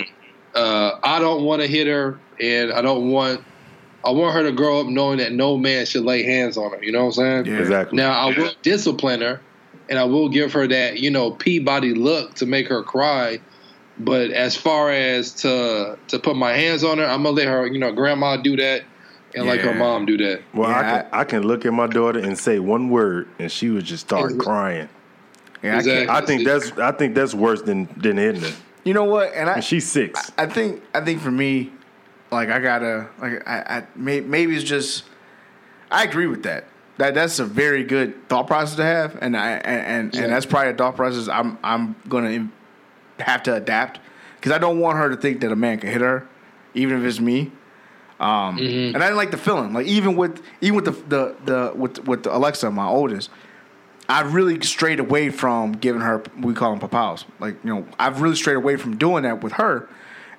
uh, I don't want to hit her, and I don't want I want her to grow up knowing that no man should lay hands on her. You know what I'm saying? Yeah. Exactly. Now I will discipline her, and I will give her that you know Peabody look to make her cry. But as far as to to put my hands on her, I'm gonna let her you know grandma do that, and like her mom do that. Well, I can I can look at my daughter and say one word, and she would just start Exactly. crying. Yeah, I Exactly. I think that's I think that's worse than than hitting her. you know what? And I And she's six. I think I think for me, like I gotta like I, I may, maybe it's just I agree with that. That that's a very good thought process to have, and I and and, Yeah. and that's probably a thought process I'm I'm gonna have to adapt because I don't want her to think that a man can hit her, even if it's me. Um, Mm-hmm. And I didn't like the feeling. Like even with even with the the, the with with Alexa, my oldest, I really strayed away from giving her we call them papaws. Like you know, I've really strayed away from doing that with her.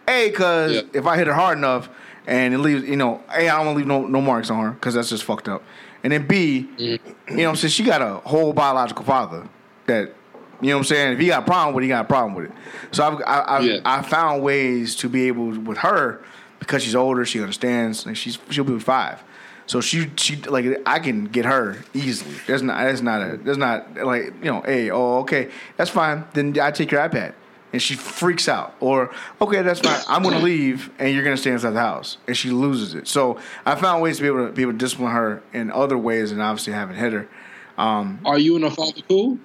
A, because Yeah. if I hit her hard enough and it leaves, you know, A, I don't want to leave no, no marks on her because that's just fucked up. And then B, you know what I'm saying? She got a whole biological father that, you know what I'm saying? If he got a problem with it, he got a problem with it. So I've, I, I, Yeah. I found ways to be able, with her, because she's older, she understands, and she's she'll be five. So she she like I can get her easily. There's not that's not a there's not like you know hey oh okay that's fine then I take your iPad and she freaks out or okay that's fine I'm gonna (clears throat) leave and you're gonna stay inside the house and she loses it. So I found ways to be able to be able to discipline her in other ways and obviously haven't hit her. Um, Are you and her father cool?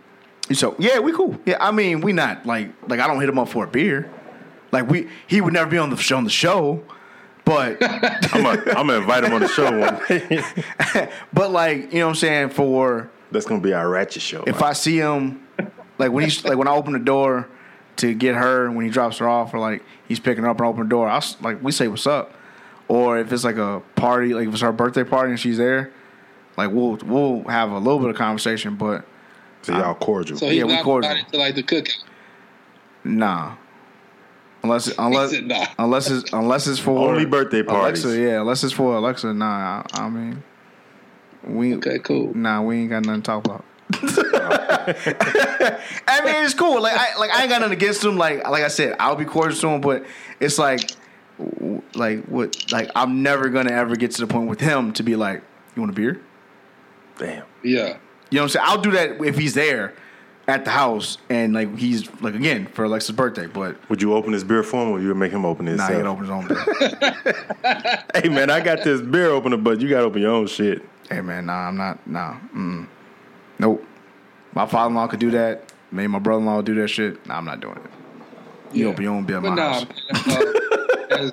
so yeah, we cool. Yeah, I mean we not like like I don't hit him up for a beer. Like we he would never be on the show on the show, but. (laughs) I'm gonna invite him on the show one. (laughs) But like, you know what I'm saying, for That's gonna be our ratchet show. if I see him like when he's like when I open the door to get her when he drops her off or like he's picking her up and open the door, I'll s- like we say what's up. Or if it's like a party, like if it's her birthday party and she's there, like we'll we'll have a little bit of conversation, but so y'all cordial. So he's Yeah, we cordial. invited to like the cookout. nah. Unless (laughs) unless said nah. unless it's unless it's for Only birthday parties. Alexa, yeah, unless it's for Alexa, nah. I, I mean, we Okay, cool. Nah, we ain't got nothing to talk about. (laughs) I mean, it's cool. Like, I like I ain't got nothing against him. Like, like I said, I'll be cordial to him, but it's like, like what? Like, I'm never gonna ever get to the point with him to be like, "You want a beer?" Damn. Yeah. You know what I'm saying? I'll do that if he's there at the house and like he's like again for Alexa's birthday. But Would you open his beer for him, or you would make him open it? nah, he himself? can open his own beer. (laughs) Hey man, I got this beer opener, but you gotta open your own shit. hey man, nah, I'm not. Nah, mm. Nope. My father-in-law could do that. Maybe my brother-in-law do that shit. Nah, I'm not doing it. You Yeah. open your own beer in my nah, house. man, uh, (laughs) as,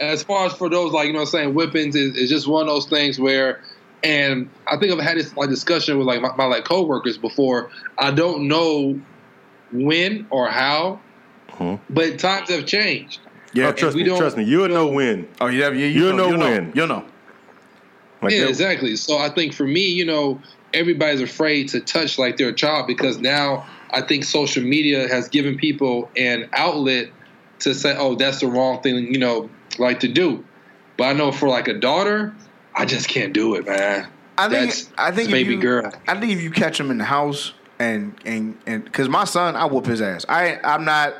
as far as for those like you know what I'm saying whippings is, is just one of those things where and I think I've had this like discussion with like my, my like coworkers before. I don't know when or how, Mhm. but times have changed. Yeah, Yeah, oh, trust me, don't- trust me. You'll know when. Oh, yeah, you, You'll know you'll when. You'll know. Like yeah, that- exactly. So I think for me, you know, everybody's afraid to touch like their child because now I think social media has given people an outlet to say, "Oh, that's the wrong thing," you know, like to do. But I know for like a daughter, I just can't do it, man. I think That's I think the baby you, girl. I think if you catch him in the house and and and because my son, I whoop his ass. I I'm not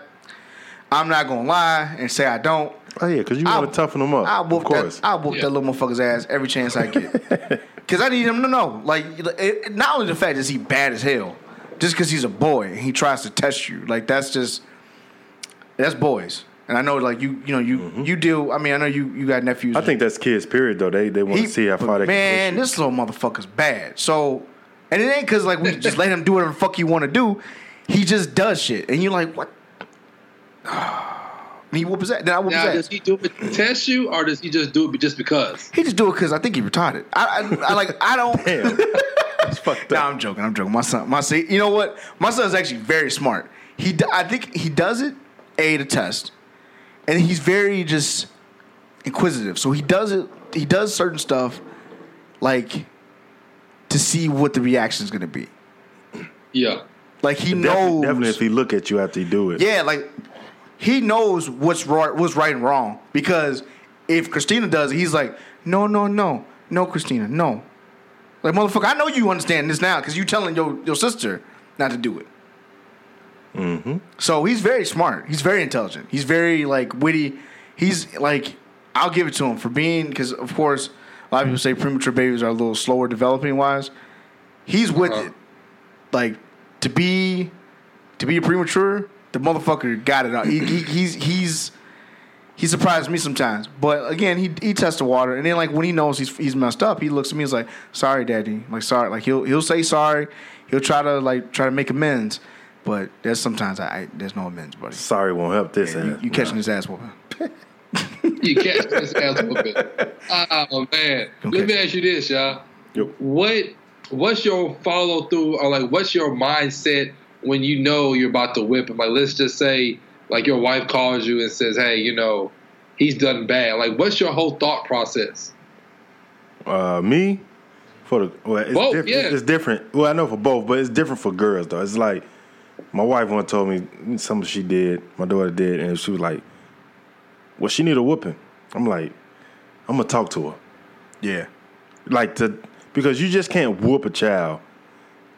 I'm not gonna lie and say I don't. Oh yeah, because you I'll- want to toughen them up. I of whoop course. that. I whoop Yeah. that little motherfucker's ass every chance I get. (laughs) Because I need him to know, like, it, not only the fact is he bad as hell, just because he's a boy and he tries to test you, like that's just that's boys. And I know, like you, you know, you you deal. I mean, I know you you got nephews. Mm-hmm. I think that's kids. Period. Though they they want to see how far they man, can push Man, this little motherfucker's bad. So, and it ain't because like we just let him do whatever the fuck he want to do. He just does shit, and you're like, what? (sighs) And he whoop his ass. Then I whoop Now, his does he do it to test you, or does he just do it just because? He just do it because I think he retarded. I, I, I like I don't. you. (laughs) Damn, it's fucked Nah. I'm joking. I'm joking. My son, my son, you know what? My son's actually very smart. He, I think he does it a to test, and he's very just inquisitive. So he does it. He does certain stuff, like to see what the reaction is going to be. Yeah. Like he Definitely, knows. definitely if he look at you after he do it. yeah, like he knows what's right, what's right and wrong. Because if Christina does it, he's like, no, no, no, no, Christina, no. Like motherfucker, I know you understand this now because you're telling your your sister not to do it. Mm-hmm. So he's very smart. He's very intelligent. He's very like witty. He's like, I'll give it to him for being because of course a lot of people say premature babies are a little slower developing wise. He's with Uh-huh. it. Like to be to be a premature, the motherfucker got it out. He, he, he's he's he surprised me sometimes. But again, he he tests the water, and then like when he knows he's he's messed up, he looks at me He's like, "Sorry, daddy." Like sorry, like he'll he'll say sorry. He'll try to like try to make amends. But there's sometimes I, I there's no amends, buddy. Sorry won't help this. You, ass. (laughs) you catching his ass whooping. You catch this ass whooping. Oh man. Let Okay. me ask you this, y'all. Yep. What what's your follow through or like what's your mindset when you know you're about to whip him? Like let's just say like your wife calls you and says, Hey, you know, he's done bad. Like what's your whole thought process? Uh, me for the well, it's, Both, diff- yeah. it's different. Well, I know for both, but it's different for girls though. It's like my wife once told me something she did, my daughter did, and she was like, "Well, she need a whooping." I'm like, "I'm gonna talk to her." Yeah. Like to because you just can't whoop a child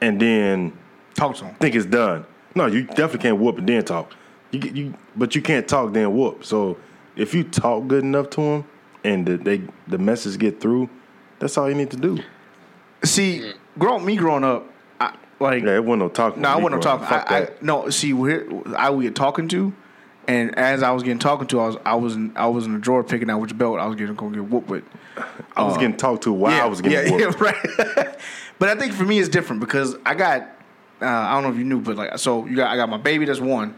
and then Talk to him. think it's done. No, you definitely can't whoop and then talk. You get- you, but you can't talk then whoop. So if you talk good enough to them and the, they the message get through, that's all you need to do. See, grow me growing up, I, like Yeah, it wasn't no talking. No, I with me, wasn't bro. talking. Fuck I, I no. See, where I would get talking to, and as I was getting talking to, I was I was in I was in the drawer picking out which belt I was getting going to get whooped with. I was getting talked to while yeah, I was getting yeah, (laughs) whooped. yeah, right. (laughs) but I think for me it's different because I got uh, I don't know if you knew, but like so you got I got my baby that's one,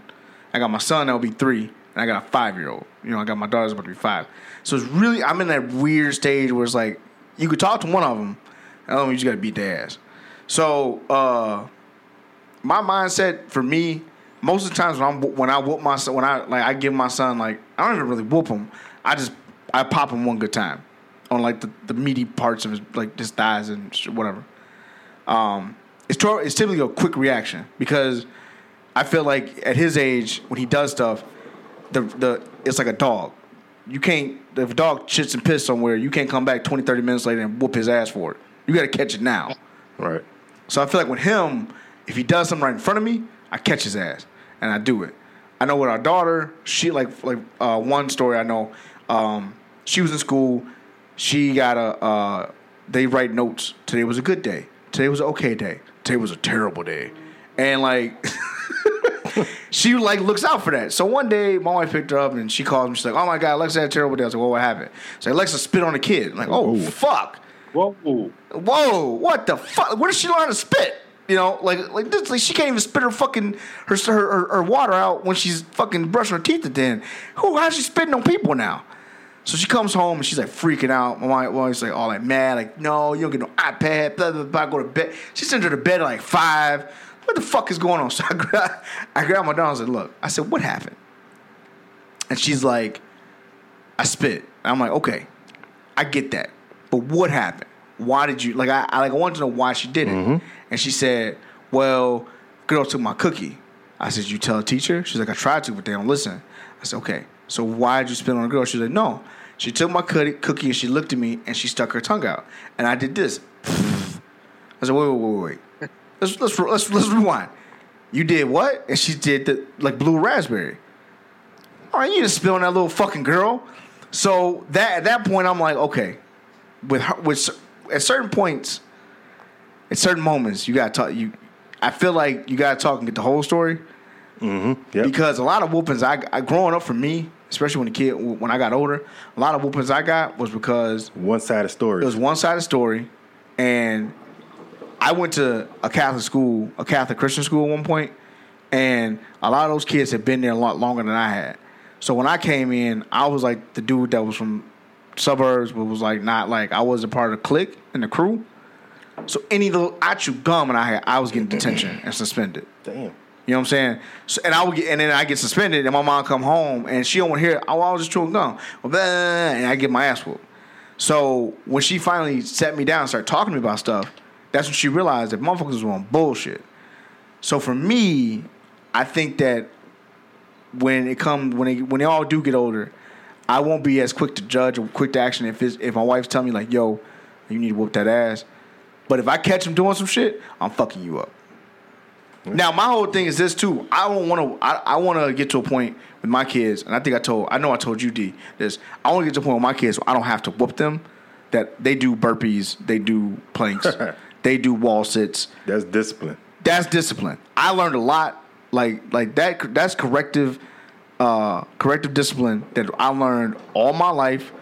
I got my son that'll be three, and I got a five year old. You know, I got my daughter's about to be five. So it's really I'm in that weird stage where it's like you could talk to one of them, and the other one you just got to beat their ass. So uh, my mindset for me, most of the times when I'm when I whoop my son, when I like I give my son like I don't even really whoop him. I just I pop him one good time on like the, the meaty parts of his like his thighs and whatever. Um, it's it's typically a quick reaction because I feel like at his age when he does stuff, the the it's like a dog. You can't if a dog shits and piss somewhere, you can't come back 20, 30 minutes later and whoop his ass for it. You got to catch it now. Right. So I feel like with him, if he does something right in front of me, I catch his ass and I do it. I know with our daughter, she like like uh, one story I know. Um, she was in school. She got a. Uh, they write notes. Today was a good day. Today was an okay day. Today was a terrible day, and like. (laughs) she like looks out for that. So one day, my wife picked her up and she calls me. She's like, "Oh my god, Alexa had a terrible day." I was like, "Well, what happened?" So Alexa spit on a kid. I'm like, "Oh fuck!" Whoa. whoa, what the fuck? Where does she learn how to spit? You know, like like this, like she can't even spit her fucking her her, her, her water out when she's fucking brushing her teeth. At then, who? How's she spitting on people now? So she comes home and she's like freaking out. My wife's like all like mad, like no, you don't get no iPad. Blah blah blah. Go to bed. She sends her to bed at like five. What the fuck is going on? (laughs) So I grab, I grab my daughter and said, look. I said, what happened? And she's like, I spit. I'm like, okay, I get that, but what happened? why did you like? I, I like I wanted to know why she did it, mm-hmm. and she said, "Well, girl took my cookie." I said, "You tell a teacher?" She's like, "I tried to, but they don't listen." I said, "Okay, so why did you spit on a girl?" She's like, "No." She took my cookie, cookie and she looked at me and she stuck her tongue out, and I did this. I said, "Wait, wait, wait, wait, wait. Let's let's let's let's rewind." You did what? And she did the like blue raspberry. All right, you just spit on that little fucking girl. So that at that point, I'm like, okay, with her, with at certain points, at certain moments, you gotta talk. You, I feel like you gotta talk and get the whole story Mm-hmm. Yep. because a lot of whoopings I, I growing up for me, especially when the kid when I got older, a lot of whoopings I got was because One sided story. it was one sided story, and I went to a Catholic school, a Catholic Christian school at one point, and a lot of those kids had been there a lot longer than I had. So when I came in, I was like the dude that was from suburbs, but was like not like I was a part of the clique and the crew. So any little I chew gum and I had, I was getting detention and suspended. Damn. You know what I'm saying? So, and I would get, and then I get suspended, and my mom come home, and she don't want to hear. Oh, I was just chewing gum, and I get my ass whooped. So when she finally sat me down and started talking to me about stuff, that's when she realized that motherfuckers was on bullshit. So for me, I think that when it comes when they when they all do get older, I won't be as quick to judge or quick to action if if my wife's telling me like, "Yo, you need to whoop that ass." But if I catch him doing some shit, I'm fucking you up. Now my whole thing is this too. I don't want to. I, I want to get to a point with my kids, and I think I told. I know I told you D this. I want to get to a point with my kids where I don't have to whoop them. That they do burpees, they do planks, (laughs) they do wall sits. That's discipline. That's discipline. I learned a lot. Like like that. That's corrective, uh, corrective discipline that I learned all my life.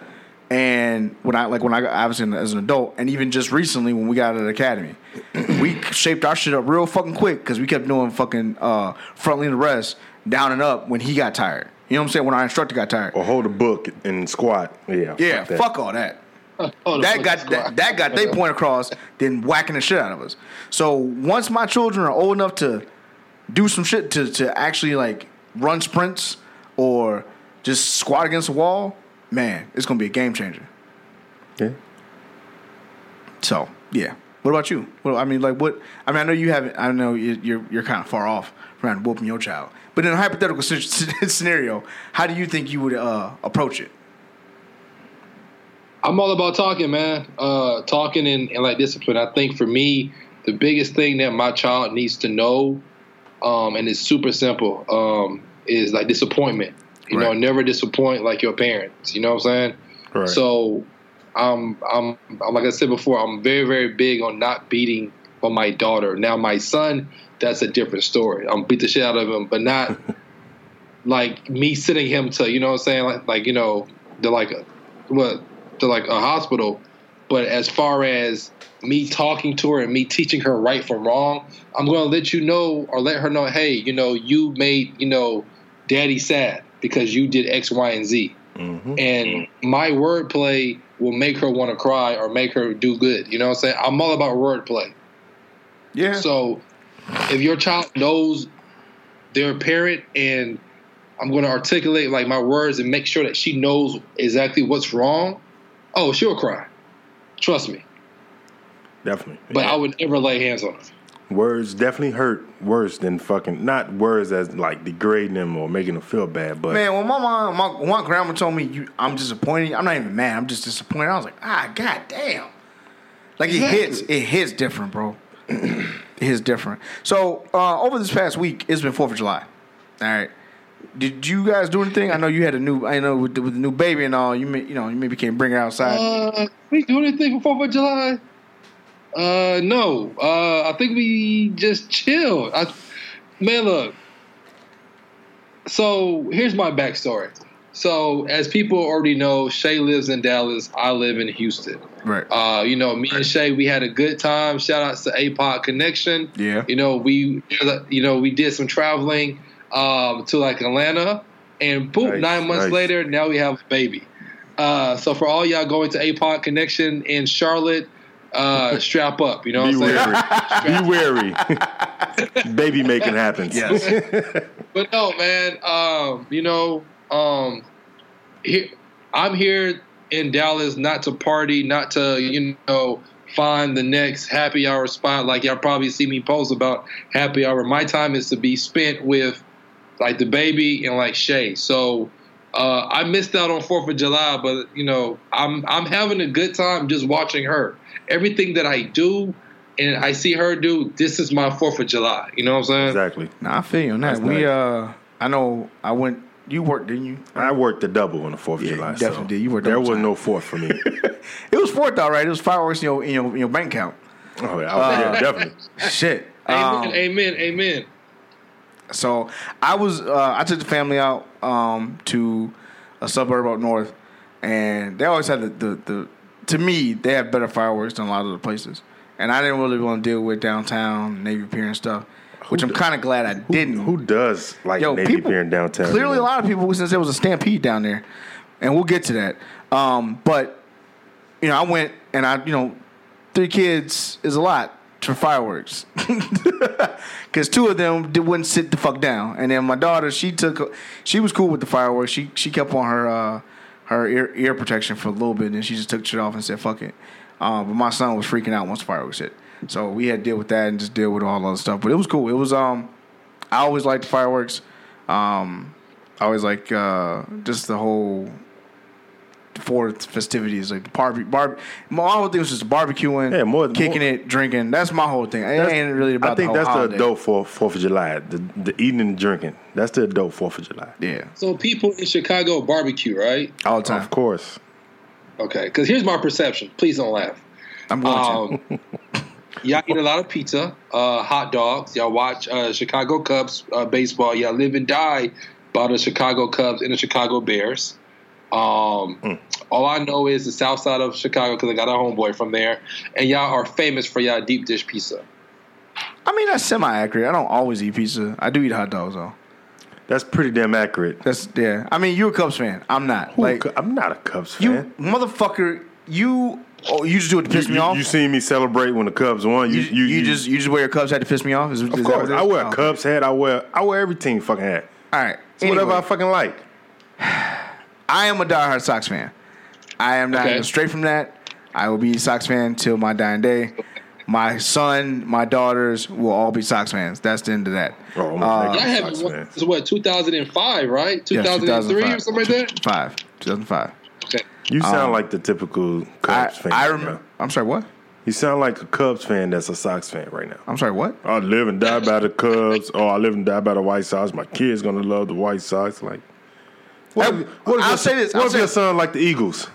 And when I like when I got I was as an adult, and even just recently when we got out of the academy, (clears throat) we shaped our shit up real fucking quick because we kept doing fucking uh, front leaning rest down and up when he got tired. You know what I'm saying? When our instructor got tired. Or hold a book and squat. Yeah. yeah, that. fuck all that. (laughs) Oh, the that fuck got is that, that got they point across, (laughs) then whacking the shit out of us. So once my children are old enough to do some shit to to actually like run sprints or just squat against a wall, man, it's gonna be a game changer. Yeah. So yeah. What about you? Well, I mean, like what? I mean, I know you haven't. I know you- you're you're kind of far off from whooping your child, but in a hypothetical (laughs) scenario, how do you think you would uh, approach it? I'm all about talking, man. Uh, talking and, and like discipline. I think for me, the biggest thing that my child needs to know, um, and it's super simple, um, is like disappointment. You know, never disappoint like your parents. You know what I'm saying? Right. So, um, I'm, I'm like I said before, I'm very very big on not beating on my daughter. Now my son, that's a different story. I'm beat the shit out of him, but not (laughs) like me sending him to you know what I'm saying like like you know to like a, what to like a hospital. But as far as me talking to her and me teaching her right from wrong, I'm going to let you know or let her know, hey, you know, you made you know, daddy sad because you did X, Y, and Z. Mm-hmm. And my wordplay will make her want to cry or make her do good. You know what I'm saying? I'm all about wordplay. Yeah. So if your child knows their parent and I'm going to articulate like my words and make sure that she knows exactly what's wrong, oh, she'll cry. Trust me. Definitely. But Yeah. I would never lay hands on her. Words definitely hurt worse than fucking not words as like degrading them or making them feel bad, but Man, when my mom, my, when my grandma told me you, I'm disappointed. I'm not even mad. I'm just disappointed. I was like, ah, god damn. Like it hits. It hits different, bro. (clears throat) it hits different. So uh, over this past week, it's been Fourth of July. All right. Did you guys do anything? I know you had a new. I know with the, with the new baby and all. You may, you know, you maybe can't bring her outside. Uh, we do anything for Fourth of July? Uh, no. Uh, I think we just chilled. I, man, look. So here's my backstory. So as people already know, Shay lives in Dallas. I live in Houston. right. Uh, you know, me and Shay, we had a good time. Shout out to APOC Connection. Yeah. You know, we, you know, we did some traveling um, to like Atlanta, and boom, Nice, nine months nice. later, now we have a baby. Uh, so for all y'all going to APOC Connection in Charlotte, uh, strap up. You know be what I'm wary. be wary. (laughs) Baby making happens. yes. But no, man. Um, you know, um, here I'm here in Dallas not to party, not to you know find the next happy hour spot. Like y'all probably see me post about happy hour. My time is to be spent with like the baby and like Shay. So uh, I missed out on Fourth of July, but you know I'm I'm having a good time just watching her. Everything that I do and I see her do, this is my Fourth of July. You know what I'm saying? Exactly. Nah, I feel you on that. That's we nice. uh, I know I went. You worked, didn't you? I worked the double on the Fourth Yeah, of July. definitely so did. You worked there was time. no fourth for me. (laughs) It was fourth, all right. It was fireworks in your in your, in your bank account. oh yeah, I was, yeah, definitely. (laughs) Shit. Amen, Um, amen, amen. So I was uh, I took the family out um, to a suburb up north, and they always had the, the the to me they have better fireworks than a lot of the places, and I didn't really want to deal with downtown Navy Pier and stuff, which I'm kind of glad I didn't. Who does like Yo, Navy people Pier in downtown? Clearly, a lot of people since there was a stampede down there, and we'll get to that. Um, but you know, I went and I, you know, three kids is a lot for fireworks (laughs) because two of them wouldn't sit the fuck down, and then my daughter, she took, she was cool with the fireworks. She she kept on her uh, her ear, ear protection for a little bit, and she just took shit off and said fuck it. Um, but my son was freaking out once fireworks hit, so we had to deal with that and just deal with all the other stuff. But it was cool. It was um, I always liked fireworks. Um, I always like uh, just the whole fourth festivities, like the barbie, barb. My whole thing was just barbecuing, Yeah, more- kicking more- it, drinking. That's my whole thing. It ain't really about. I think the whole that's holiday. the adult for Fourth of July. The the eating and drinking. That's the adult Fourth of July. Yeah, So people in Chicago barbecue, right? all the time. Of course. Okay, because here's my perception. Please don't laugh. I'm going to. Um, y'all eat a lot of pizza, uh, hot dogs. Y'all watch uh, Chicago Cubs uh, baseball. Y'all live and die by the Chicago Cubs and the Chicago Bears. Um, Hmm. All I know is the south side of Chicago because I got a homeboy from there. And y'all are famous for y'all deep dish pizza. I mean, that's semi accurate. I don't always eat pizza. I do eat hot dogs though. That's pretty damn accurate. That's yeah. I mean, you're a Cubs fan. I'm not. Who like I'm not a Cubs you, fan. motherfucker. You oh, you just do it to You, piss me you, off. you seen me celebrate when the Cubs won? you, You, you, just you just wear your Cubs hat to piss me off. Is, Of is course, what it is? I wear a Oh. Cubs hat. I wear I wear every team fucking hat. All right. It's whatever I fucking like. (sighs) I am a diehard Sox fan. I am not Okay. going straight from that. I will be a Sox fan till my dying day. My son, my daughters will all be Sox fans. That's the end of that. Oh, I'm a Uh, big Y'all Sox what, fan. this is what 2005, right? 2003 or something like that. Five, 2005. Okay. You sound Um, like the typical I, Cubs fan. I right remember. I'm sorry. What? You sound like a Cubs fan that's a Sox fan right now. I'm sorry. What? I live and die by the Cubs, oh, I live and die by the White Sox. My kids gonna love the White Sox. Like, what? If, what I'll your, say this, What I'll if your son like the Eagles?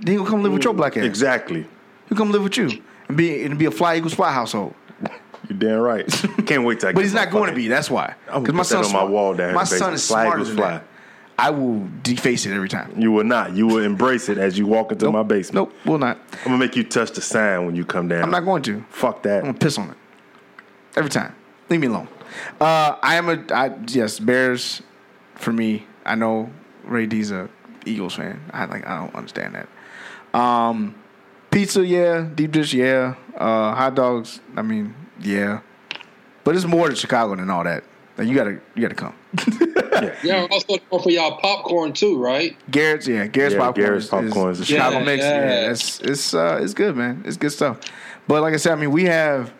Then he'll come live with your black ass. Exactly. He'll come live with you and be and be a fly Eagles fly household. You're damn right. (laughs) Can't wait to. I But he's my not going to be. That's why. I'm Because gonna put on my wall down My son is Flag smarter than fly. that. I will deface it every time. You will not. You will embrace it as you walk into Nope. my basement. Nope, will not. I'm gonna make you touch the sign when you come down. I'm not going to. Fuck that. I'm gonna piss on it every time. Leave me alone. Uh, I am a I, yes Bears for me. I know Ray D's a Eagles fan. I like I don't understand that. Um, pizza, yeah. Deep dish, yeah. Uh, hot dogs. I mean, yeah. But it's more to Chicago than all that. Like, you gotta you gotta come. (laughs) Yeah, also known for y'all popcorn too, right? Garrett's, yeah, Garrett's Yeah, popcorn. Garrett's is, popcorn is is- Chicago Yeah, mix. yeah. Yeah, it's it's uh, it's good, man. It's good stuff. But like I said, I mean, we have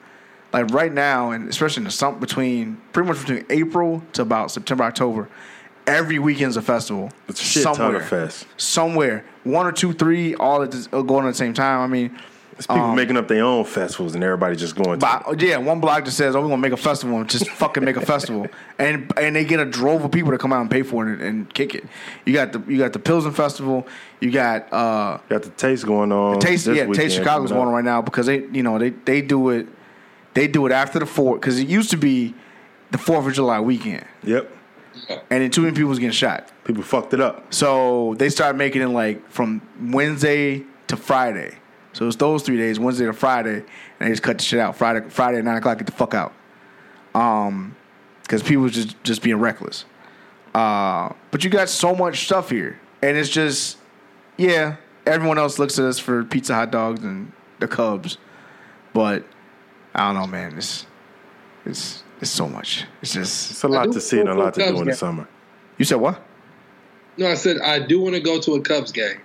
like right now, and especially in the summer, between pretty much between April to about September, October, every weekend's a festival. It's a shit ton of fest. Somewhere, one or two, three, all at the, uh, going at the same time. I mean, It's people making up their own festivals and everybody just going. To Um, yeah, one blog just says, "Oh, we're gonna make a festival and just fucking make a festival," (laughs) and and they get a drove of people to come out and pay for it and, and kick it. You got the you got the Pilsen Festival, you got uh, Got the taste going on. Taste this yeah, Taste Chicago's going on right now because they you know they they do it they do it after the fourth because it used to be the Fourth of July weekend Yep. And then too many people was getting shot. People fucked it up. So they started making it like from Wednesday to Friday. So it's those three days, Wednesday to Friday, and they just cut the shit out. Friday, Friday at nine o'clock, get the fuck out. Um, because people was just just being reckless. Uh, but you got so much stuff here, and it's just, yeah. Everyone else looks at us for pizza, hot dogs, and the Cubs, but I don't know, man. It's it's it's so much. It's just It's a lot to see and a lot to Cubs do in the summer. you said what? No, I said I do want to go to a Cubs game.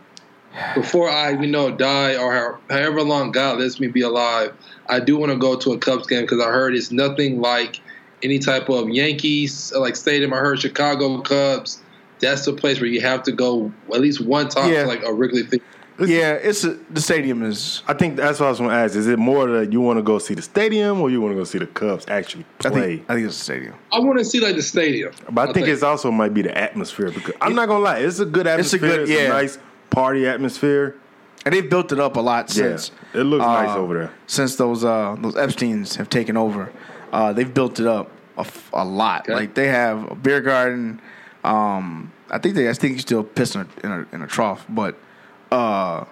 before I, you know, die or however long God lets me be alive, I do want to go to a Cubs game because I heard it's nothing like any type of Yankees like stadium. I heard Chicago Cubs. That's the place where you have to go at least one time Yeah. to like a Wrigley thing. Yeah, it's a, the stadium is. I think that's what I was going to ask. Is it more that you want to go see the stadium or you want to go see the Cubs actually I play? think, I think it's the stadium. I want to see like the stadium. But I I'll think it's also might be the atmosphere because I'm not gonna lie, it's a good It's a atmosphere. It's a, good- yeah. nice party atmosphere. And they've built it up a lot since. yeah, it looks nice uh, over there. Since those uh, those Epstein's have taken over, uh, they've built it up a lot. Okay. Like they have a beer garden. Um, I think they I think you still piss in a, in a in a trough, but uh,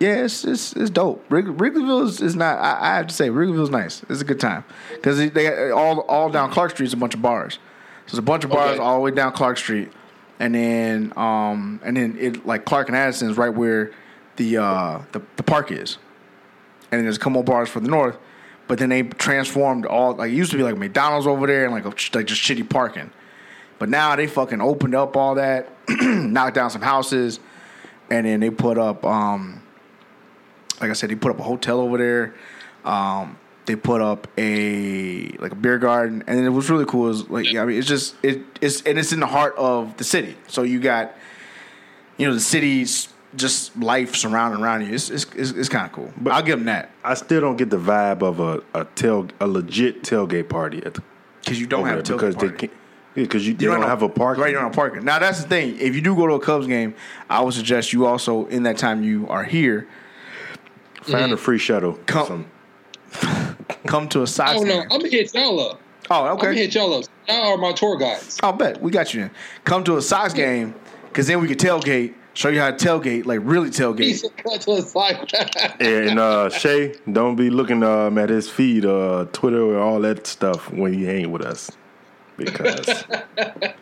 yeah, it's it's, it's dope. Wrig- Wrigleyville is, is not. I, I have to say, Wrigleyville's nice. It's a good time because they, they all all down Clark Street is a bunch of bars. So there's a bunch of bars Okay. all the way down Clark Street, and then um and then it like Clark and Addison is right where the uh the, the park is, and then there's a couple more bars for the north. But then they transformed all like it used to be like McDonald's over there and like a, like just shitty parking. But now they fucking opened up all that, (clears throat) knocked down some houses, and then they put up um like I said, they put up a hotel over there. Um, they put up a like a beer garden, and it was really cool. Is like I mean, it's just it, it's and it's in the heart of the city. So you got you know the city's just life surrounding around you. It's it's, it's, it's kind of cool. But I'll give them that I still don't get the vibe of a, a tail a legit tailgate party at the because you don't have a tailgate party. They can't because you, they don't, have a park. Right, you don't have a parking. Now that's the thing. If you do go to a Cubs game, I would suggest you also in that time you are here, Find a free shuttle. Come- (laughs) come to a Sox Oh no, game. I'm gonna hit y'all up. Oh, okay. I'm gonna okay. hit y'all up. Y'all are my tour guides. I'll bet we got you then. Come to a Sox game because then we can tailgate. Show you how to tailgate, like really tailgate. Piece of cut to the side. And uh, (laughs) Shay, don't be looking um, at his feed, uh, Twitter, or all that stuff when he ain't with us, because (laughs) we're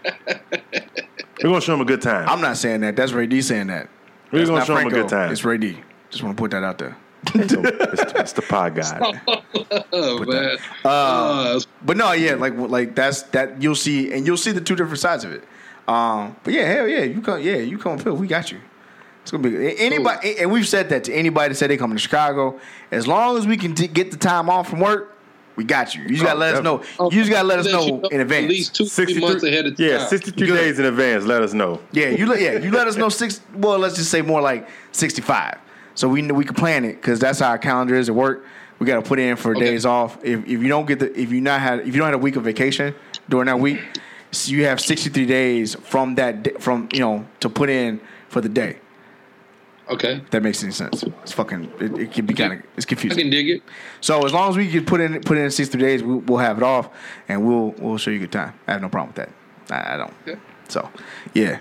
gonna show him a good time. I'm not saying that. That's Ray D saying that. We're That's gonna not show him a good time. It's Ray D. Just want to put that out there. it's, it's, it's the pod guy. (laughs) oh man. Uh, Uh, But no, yeah, like like that's that you'll see, and you'll see the two different sides of it. Um, but yeah, hell yeah, you come, yeah, you come, Phil. We got you. It's gonna be anybody, and we've said that to anybody that said they coming to Chicago. As long as we can t- get the time off from work, we got you. You just gotta Oh, let us know. You just gotta let us know in advance. At least two, three months ahead of time. Yeah, 63 Good. days in advance. Let us know. Yeah, you let yeah you let us know six. Well, let's just say more like sixty five, so we we can plan it because that's how our calendar is at work. We got to put in for Okay. days off. If if you don't get the if you not had if you don't have a week of vacation during that week, so you have sixty three days from that da- from you know to put in for the day. Okay. If that makes any sense. It's fucking it, it can be kind of it's confusing. I can dig it. So as long as we can put in put in sixty three days, we, we'll have it off and we'll we'll show you a good time. I have no problem with that. I, I don't. Okay. So yeah.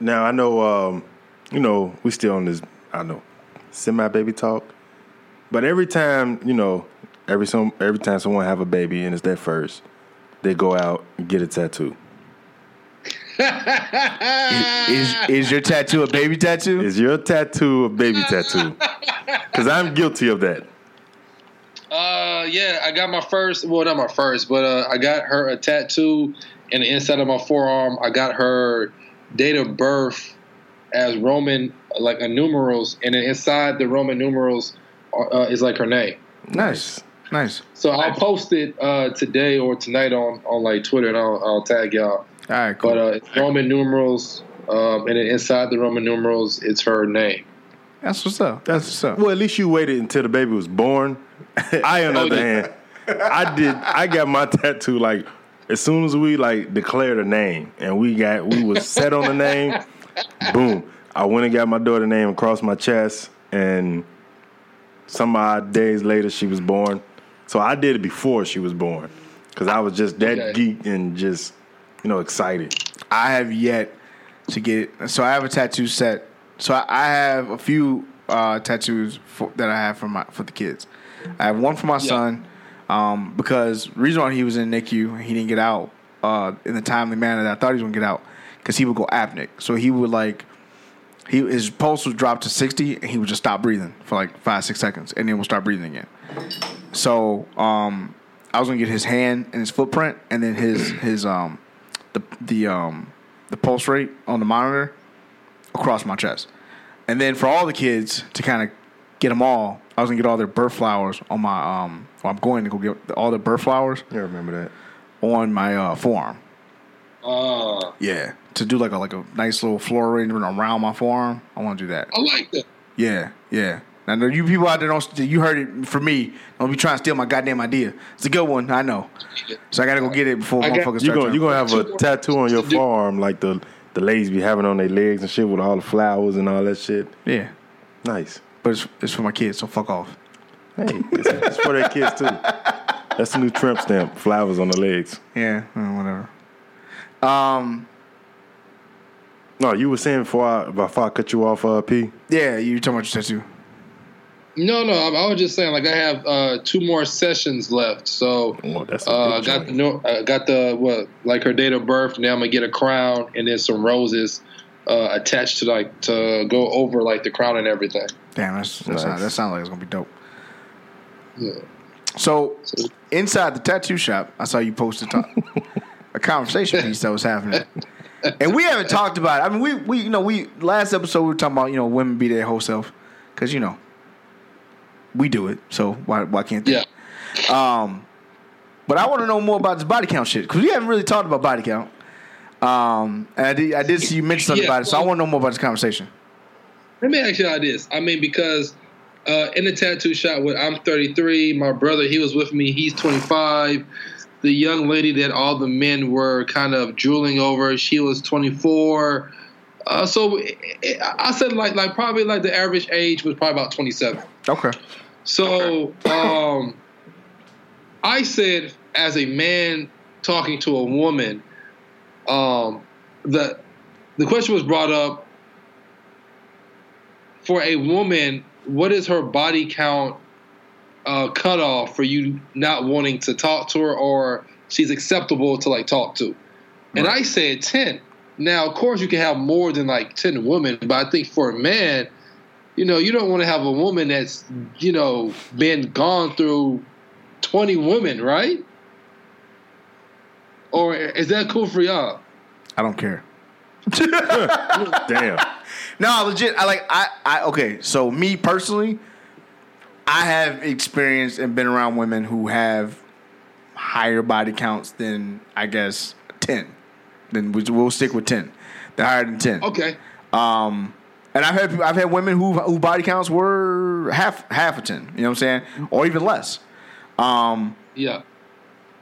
Now I know, um, you know, we still on this. I know, semi baby talk, but every time you know, every some every time someone have a baby and it's their first, they go out and get a tattoo. Is is your tattoo a baby tattoo? Is your tattoo a baby tattoo? Because I'm guilty of that. Uh, yeah, I got my first. Well, not my first, but uh, I got her a tattoo in the inside of my forearm. I got her date of birth as Roman, like a numerals, and then inside the Roman numerals uh, is like her name. Nice, nice. So I'll post it uh, today or tonight on, on like Twitter, and I'll, I'll tag y'all. All right, cool. But uh, it's Roman numerals, um, and then inside the Roman numerals, it's her name. That's what's up. That's what's up. Well, at least you waited until the baby was born. (laughs) I, on the Oh, other hand, I did. I got my tattoo like as soon as we like declared a name and we got we was set on the name. (laughs) Boom! I went and got my daughter name across my chest, and some odd days later she was born. So I did it before she was born because I was just that Okay. geek and just you know excited. I have yet to get. So I have a tattoo set. So I, I have a few uh, tattoos for, that I have for my for the kids. I have one for my son um, because reason why he was in NICU, he didn't get out uh, in the timely manner that I thought he was gonna get out because he would go apneic. So he would like he his pulse would drop to sixty and he would just stop breathing for like five six seconds and then would start breathing again. So um, I was gonna get his hand and his footprint and then his his um the the um the pulse rate on the monitor across my chest. and then for all the kids to kind of get them all, I was gonna get all their birth flowers on my um. Well, I'm going to go get all the birth flowers I remember that. on my uh, forearm. Uh, Yeah, to do like a like a nice little floral arrangement around my forearm. I want to do that. I like that. Yeah, yeah. Now, know you people out there don't. You heard it from me. Don't be trying to steal my goddamn idea. It's a good one, I know. So I gotta go get it before I got- motherfuckers You start. gonna trying- you gonna have a tattoo on your Do- forearm like the the ladies be having on their legs and shit with all the flowers and all that shit. yeah, Nice. but it's, it's for my kids, so fuck off. Hey, it's, it's for their kids too. That's the new tramp stamp. Flowers on the legs. Yeah, whatever. Um, No, you were saying before I before I cut you off, uh, P. yeah, you talking about your tattoo? No, no, I, I was just saying, like I have uh, two more sessions left, so Oh, uh, big got the joint. no, uh, got the what like her date of birth. Now I'm gonna get a crown and then some roses uh, attached to like to go over like the crown and everything. Damn, that's, that's Nice. not, that sounds like it's gonna be dope. Yeah. So So- inside the tattoo shop, I saw you posted to- a conversation piece that was happening, and we haven't talked about. It. I mean, we we you know we last episode we were talking about you know women be their whole self because you know we do it, so why why can't they? Yeah. Um, but I want to know more about this body count shit because we haven't really talked about body count. Um, and I did I did see you mention something Yeah, about it, so I want to know more about this conversation. Let me ask you how this. I mean, because uh, in the tattoo shop, with I'm 33, my brother he was with me. He's 25. The young lady that all the men were kind of drooling over, she was 24. Uh, so it, it, I said like like probably like the average age was probably about 27. Okay. So um, I said, as a man talking to a woman, um, the the question was brought up for a woman. What is her body count uh, cutoff for you not wanting to talk to her, or she's acceptable to like talk to? And I said ten. Now, of course, you can have more than like ten women, but I think for a man, you know, you don't want to have a woman that's, you know, been gone through 20 women, right? Or is that cool for y'all? I don't care. (laughs) Damn. No, legit. I like. I. I. Okay. So me personally, I have experienced and been around women who have higher body counts than I guess ten. Then we, we'll stick with ten. They're higher than ten. Okay. Um, and I've had I've had women who who body counts were half half of ten. You know what I'm saying, or even less. Um, Yeah.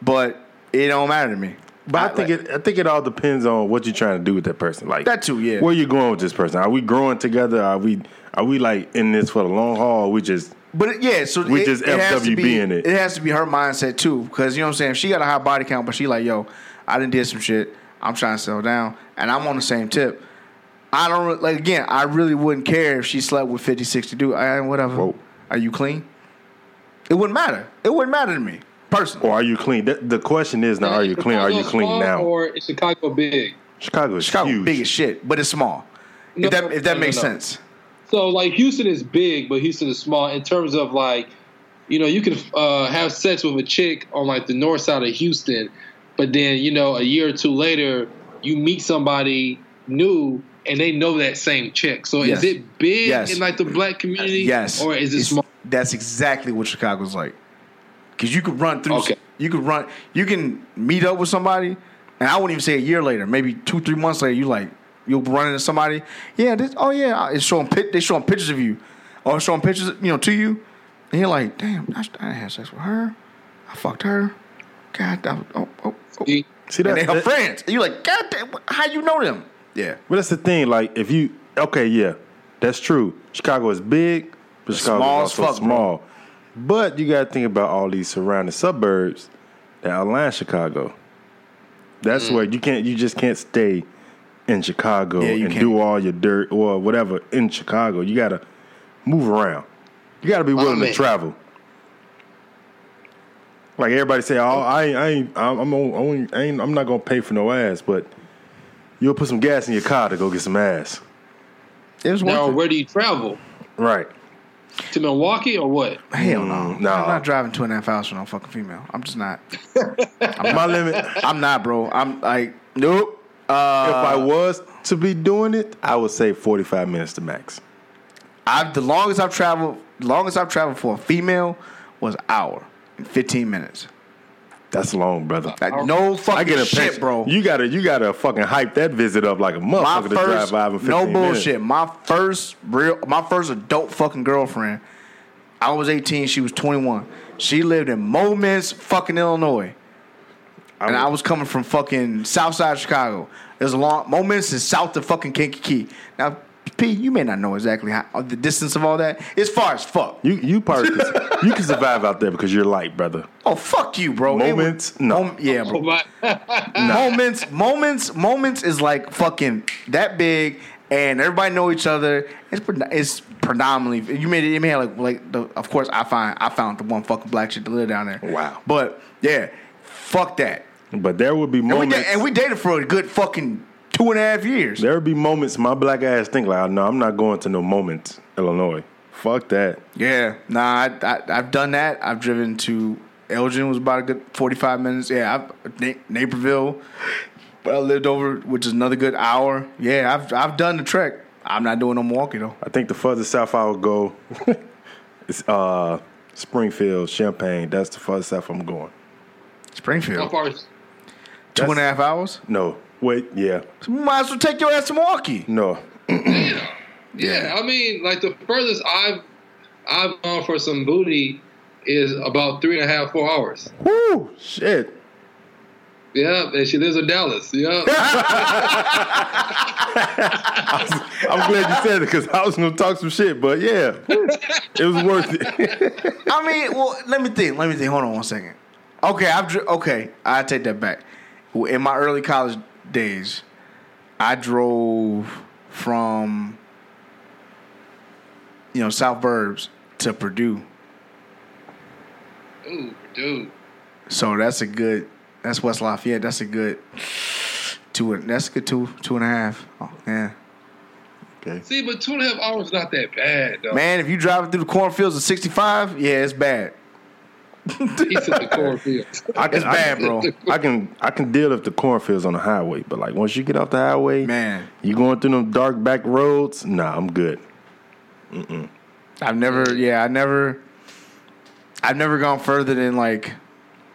but it don't matter to me. But I, think it I think it all depends on what you're trying to do with that person. Like That too, yeah. Where you going with this person? Are we growing together? Are we are we like in this for the long haul? Or we just But it- yeah, so We it, just it has to FWB be, in it. It has to be her mindset too, because you know what I'm saying. If she got a high body count, but she like, yo, I didn't did some shit. I'm trying to settle down, and I'm on the same tip. I don't like again. I really wouldn't care if she slept with 50, 60 dude. I, whatever. Whoa. Are you clean? It wouldn't matter. It wouldn't matter to me personally. or are you clean? The, the question is now: Are you clean? Are you clean now? Or is Chicago big? Chicago is Chicago huge. big as shit, but it's small. No, if that if that no, no, makes no. sense. So like Houston is big, but Houston is small in terms of like, you know, you can uh, have sex with a chick on like the north side of Houston, but then you know a year or two later you meet somebody new and they know that same chick. So Yes. is it big Yes. in like the black community? Yes. Or is it It's- small? That's exactly what Chicago's like. Cause you could run through. Okay. You could run. You can meet up with somebody, and I wouldn't even say a year later, maybe two, three months later. You like you'll run into somebody. Yeah. This, oh yeah. It's showing. pic- They showing pictures of you, or showing pictures, you know, to you, and you're like, damn, I, I didn't have sex with her. I fucked her. God, that oh, oh, oh. See? See And that? they her that- friends. And you're like, God damn, how you know them? Yeah. But that's the thing. Like, if you okay, yeah, that's true. Chicago is big, but Chicago Small is as also fuck, bro. small. But you got to think about all these surrounding suburbs that align Chicago. That's Mm. where you can't. You just can't stay in Chicago Yeah, you and can't. do all your dirt or whatever in Chicago. You got to move around. You got to be willing to travel. Like everybody say, oh, I, I ain't, I'm, I'm, on, I ain't- I ain't, I'm not gonna pay for no ass, but you'll put some gas in your car to go get some ass. It was Now, it. where do you travel? Right. To Milwaukee or what? Hell no. Mm, no. I'm not driving two and a half hours for no fucking female. I'm just not. (laughs) My limit. I'm not, bro. I'm like, nope. Uh, if I was to be doing it, I would say 45 minutes to max. I've the longest I've traveled, longest I've traveled for a female was hour and fifteen minutes. That's long, brother. Like, no fucking I get a shit, bro. You gotta you gotta fucking hype that visit up like a motherfucker to drive five and 15 no minutes. bullshit. My first real, my first adult fucking girlfriend. I was eighteen. She was twenty one. She lived in Momence, fucking Illinois, and I was coming from fucking South Side Chicago. It was a long Momence is south of fucking Kankakee. Now, P, you may not know exactly how uh, the distance of all that. It's far as fuck. You you part you can survive out there because you're light, brother. Oh fuck you, bro. It was- Momence? No. Mom- yeah, bro. Oh, (laughs) Momence, Momence, Momence is like fucking that big, and everybody know each other. It's it's predominantly you made it. You made like like the, of course I find I found the one fucking black shit to live down there. Wow. but yeah, fuck that. But there would be And we, moments and we dated for a good fucking two and a half years. there would be moments my black ass think like, no, I'm not going to no Momence, Illinois. Fuck that. Yeah, nah, I, I, I've done that. I've driven to Elgin was about a good forty five minutes. Yeah, I've Na- Naperville, but I lived over, which is another good hour. Yeah, I've I've done the trek. I'm not doing no Milwaukee though. I think the furthest south I would go (laughs) is uh, Springfield, Champaign. That's the furthest south I'm going. Springfield. How far is two and a half hours. No, wait, yeah, So might as well take your ass to Milwaukee. no. Yeah, (clears throat) yeah, I mean, like the furthest I've I've gone for some booty is about three and a half, four hours. Woo, shit. Yeah, and she lives in Dallas. Yeah, (laughs) I'm glad you said it because I was gonna talk some shit, but yeah, (laughs) it was worth it. (laughs) I mean, well, let me think. Let me think. Hold on one second. Okay, I've okay. I take that back. In my early college days, I drove from you know South Burbs to Purdue. ooh, dude. So that's a good. That's West Lafayette. That's a good two. That's a good two two and a half. Oh, yeah, okay. See, but two and a half hours is not that bad, though. man. If you driving through the cornfields at sixty five, yeah, it's bad. He said the cornfields. (laughs) I can, It's bad, bro. I can I can deal if the cornfields on the highway, but like once you get off the highway, Man. you going through them dark back roads. Nah, I'm good. I've never, yeah, I never, I've never gone further than like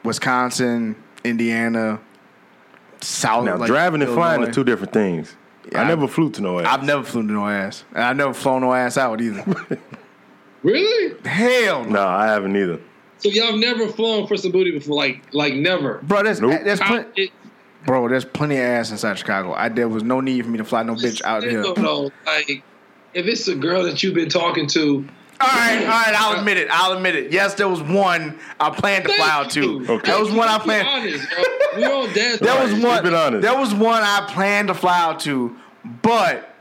Wisconsin, Indiana, South. Now like, driving and flying are two different things. Yeah, I I- never flew to no ass. I've never flew to no ass, and I've never flown no ass out either. (laughs) really? Hell no, no, I haven't either. So y'all have never flown for some booty before? Like, like never? bro. That's Nope. there's, How- plen- it- bro. There's plenty of ass inside Chicago. I there was no need for me to fly no bitch out here. No, no, like if it's a girl that you've been talking to, All right, all right. I'll admit it. I'll admit it. Yes, there was one I planned to fly out to. Thank you. Okay. There was one I Be planned. honest, bro. We on dance. There was Right, one. keep it honest. There was one I planned to fly out to, but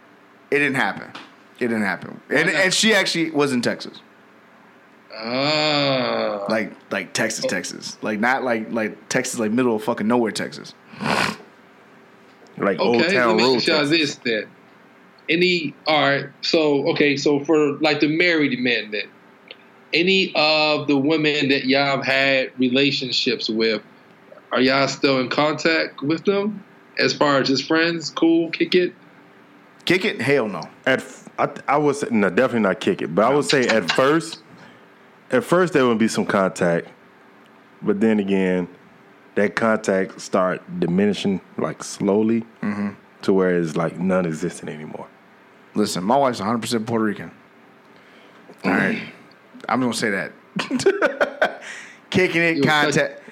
it didn't happen. It didn't happen. And, and she actually was in Texas, Ah, like like Texas, Texas, like not like like Texas, like middle of fucking nowhere, Texas. Like Old okay. Let Town me Road. ask y'all Texas. this then. Any all right? So okay, so for like the married men then, any of the women that y'all have had relationships with, are y'all still in contact with them? As far as just friends, cool, kick it. Kick it? Hell no. At f- I, I would say no, definitely not kick it, but I would say at first, at first there would be some contact, but then again, that contact start diminishing like slowly Mm-hmm. to where it's like non-existent anymore. Listen, my wife's 100 percent Puerto Rican. All right, (clears throat) I'm gonna say that. (laughs) Kicking it, You contact.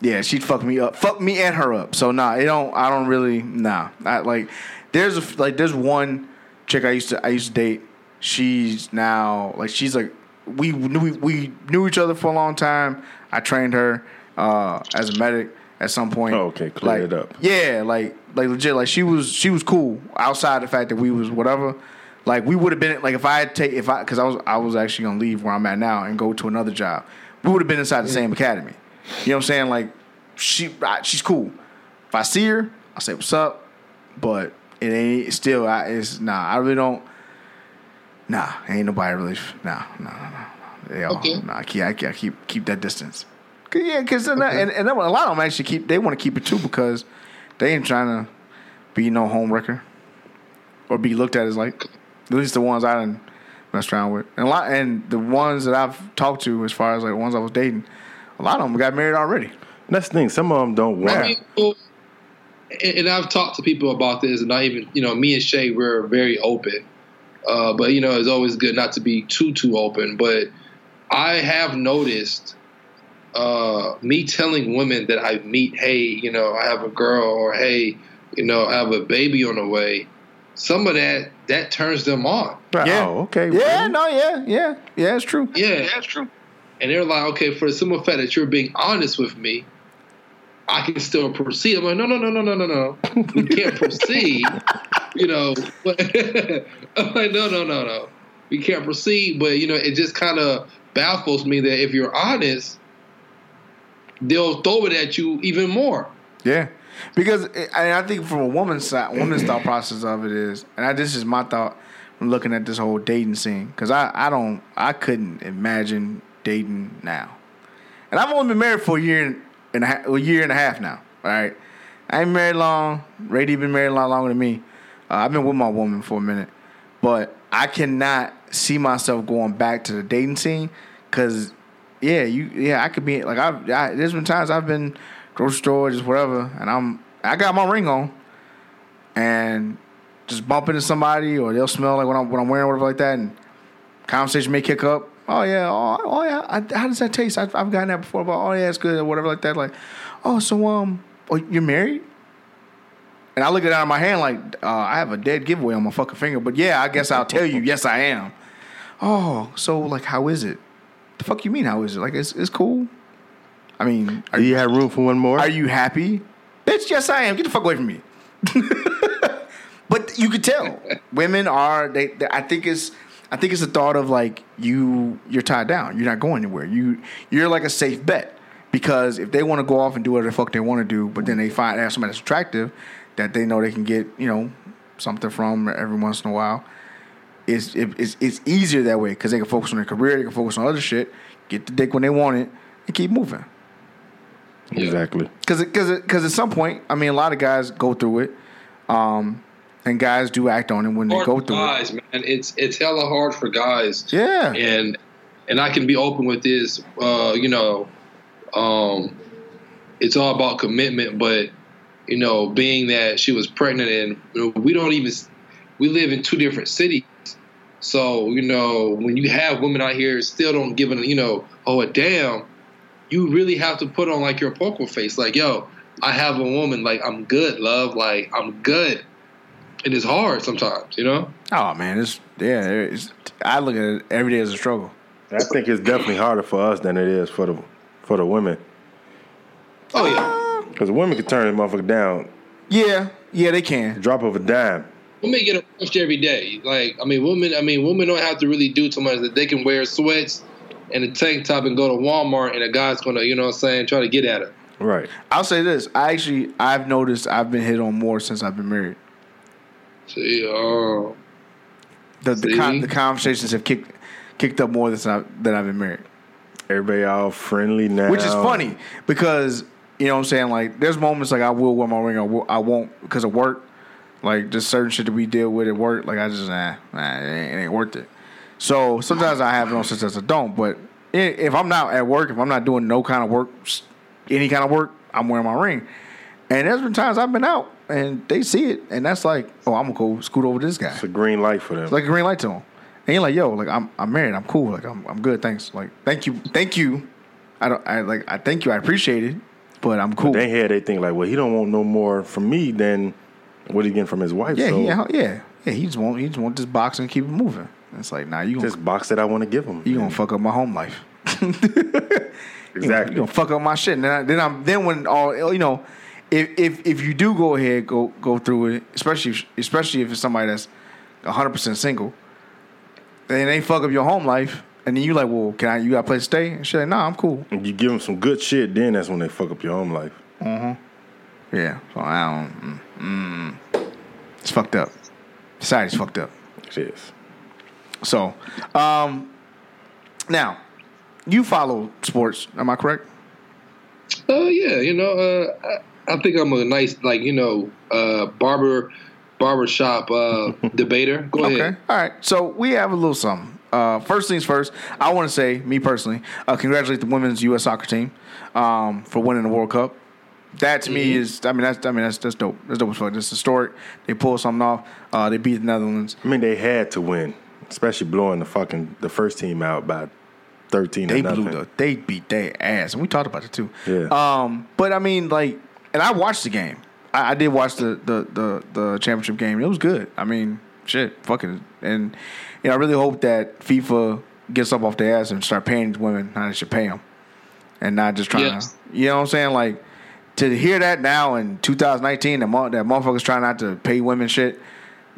Yeah, she'd fuck me up, fuck me and her up. So nah, it don't. I don't really nah. I, like there's a like there's one chick I used to I used to date. She's now like she's like we knew we knew each other for a long time. I trained her uh, as a medic at some point. Oh, okay, clear like, it up. Yeah, like like legit. Like she was she was cool outside the fact that we was whatever. Like we would have been like if I had take if I because I was I was actually gonna leave where I'm at now and go to another job. We would have been inside the same academy. You know what I'm saying? Like she I, she's cool. If I see her, I say what's up. But it ain't still. I it's nah. I really don't. Nah, ain't nobody really. Nah, nah, nah, nah. They all, Okay. Nah, I keep, I keep, I keep keep that distance. 'Cause, yeah, because and and then a lot of them actually keep. They want to keep it too because they ain't trying to be no home wrecker or be looked at as like. At least the ones I done messed around with, and a lot, and the ones that I've talked to, as far as like the ones I was dating, a lot of them got married already. That's the thing. Some of them don't want. Yeah. People- and and I've talked to people about this, and I even, you know, me and Shay, we're very open. Uh, but you know, it's always good not to be too too open. But I have noticed uh, me telling women that I meet, hey, you know, I have a girl, or hey, you know, I have a baby on the way. Some of that that turns them on. Yeah. Oh, okay. Yeah, really? no, yeah, yeah, yeah, it's true. Yeah, that's true. And they're like, okay, for the simple fact that you're being honest with me, I can still proceed. I'm like, no, no, no, no, no, no, no. We can't (laughs) proceed. You know, (laughs) I'm like, no, no, no, no. We can't proceed. But you know, it just kind of baffles me that if you're honest, they'll throw it at you even more. Yeah, because it, I think from a woman's side, woman's thought process of it is, and I, this is my thought from looking at this whole dating scene. Because I, I don't, I couldn't imagine dating now, and I've only been married for a year and a, half, a year and a half now. All right, I ain't married long. Rady been married a lot longer than me. Uh, I've been with my woman for a minute, but I cannot see myself going back to the dating scene because yeah, you yeah, I could be like I've I, there's been times I've been grocery store just whatever, and I'm I got my ring on, and just bump into somebody or they'll smell like what I'm what I'm wearing whatever like that, and conversation may kick up. Oh yeah, oh, oh yeah, I, how does that taste? I've, I've gotten that before, but oh yeah, it's good or whatever like that. Like, oh so um, oh you're married? And I look at it out of my hand like uh, I have a dead giveaway on my fucking finger, but yeah, I guess I'll tell you, yes I am. Oh, so like how is it? The fuck you mean how is it? Like it's it's cool. I mean, Do you you have room for one more? are you happy? Bitch, yes I am. Get the fuck away from me. (laughs) but you could tell women are they, they I think it's I think it's the thought of like you you're tied down. You're not going anywhere. You you're like a safe bet because if they want to go off and do whatever the fuck they want to do, but then they find they have somebody that's attractive that they know they can get you know something from every once in a while. It's it, it's it's easier that way because they can focus on their career, they can focus on other shit, get the dick when they want it, and keep moving. exactly. Because because because at some point, I mean, a lot of guys go through it, um, and guys do act on it when they go through guys, man. It's it's hella hard for guys. Yeah, and and I can be open with this. Uh, you know, um, it's all about commitment, but you know, being that she was pregnant and you know, we don't even we live in two different cities, so you know, when you have women out here still don't give a you know, oh a damn, you really have to put on like your poker face, like yo, I have a woman, like I'm good, love, like I'm good. And it's hard sometimes, you know. Oh man, it's yeah. It's, I look at it every day as a struggle. I think it's definitely harder for us than it is for the for the women. Oh yeah. Uh, because the women can turn the motherfucker down, Yeah, yeah, they can. drop of a dime. women get approached every day. Like, I mean, women. I mean, women don't have to really do too much. That they can wear sweats and a tank top and go to Walmart, and a guy's gonna, you know, what I'm saying, try to get at her. Right. I'll say this. I actually I've noticed I've been hit on more since I've been married. See, oh, The the, See? con- the conversations have kicked kicked up more than I've, than I've been married. Everybody all friendly now. Which is funny because you know what I'm saying like there's moments like I will wear my ring I, will, I won't because of work like just certain shit that we deal with at work like I just nah, nah it, ain't, it ain't worth it so sometimes I have it on sometimes I don't but if I'm not at work if I'm not doing no kind of work any kind of work I'm wearing my ring and there's been times I've been out and they see it and that's like oh I'm gonna go scoot over this guy It's a green light for them. it's like a green light to him. And you're like, yo, like I'm I'm married, I'm cool, like I'm I'm good, thanks. Like thank you, thank you. I don't I like I thank you, I appreciate it, but I'm cool. they hear they think like, well, he don't want no more from me than what he getting from his wife. yeah, so yeah, yeah, yeah. He just want he just want this box and keep it moving. It's like, nah, you gonna this box that I want to give him. you gonna fuck up my home life. (laughs) exactly. You gonna fuck up my shit. And then I, then I'm then when all you know, if if if you do go ahead go go through it, especially if, especially if it's somebody that's 100 percent single, then they fuck up your home life. And then you like, well, can I? You got a place to stay? And shit, like, nah, I'm cool. And you give them some good shit, then that's when they fuck up your home life. Yeah, so I don't. Mm, mm. it's fucked up. Society's fucked up. It is. So, um, now you follow sports. Am I correct? Oh yeah, you know, uh, I, I think I'm a nice, like, you know, uh, barber, barbershop uh, (laughs) debater. Go Okay. ahead. All right. So we have a little something. Uh, first things first, I want to say, me personally, uh, congratulate the women's U.S. soccer team um, for winning the World Cup. That to me is, I mean, that's, I mean, that's that's dope. That's dope as fuck. That's historic. They pulled something off. Uh, they beat the Netherlands. I mean, they had to win, especially blowing the fucking the first team out by thirteen. They blew the, they beat their ass, and we talked about it too. Yeah. Um, but I mean, like, and I watched the game. I, I did watch the, the the the championship game. It was good. I mean, shit, fucking, and you know, I really hope that FIFA gets up off their ass and start paying these women how they should pay them, and not just trying Yes. to, you know what I'm saying? Like to hear that now in 2019, that mo- that motherfuckers trying not to pay women shit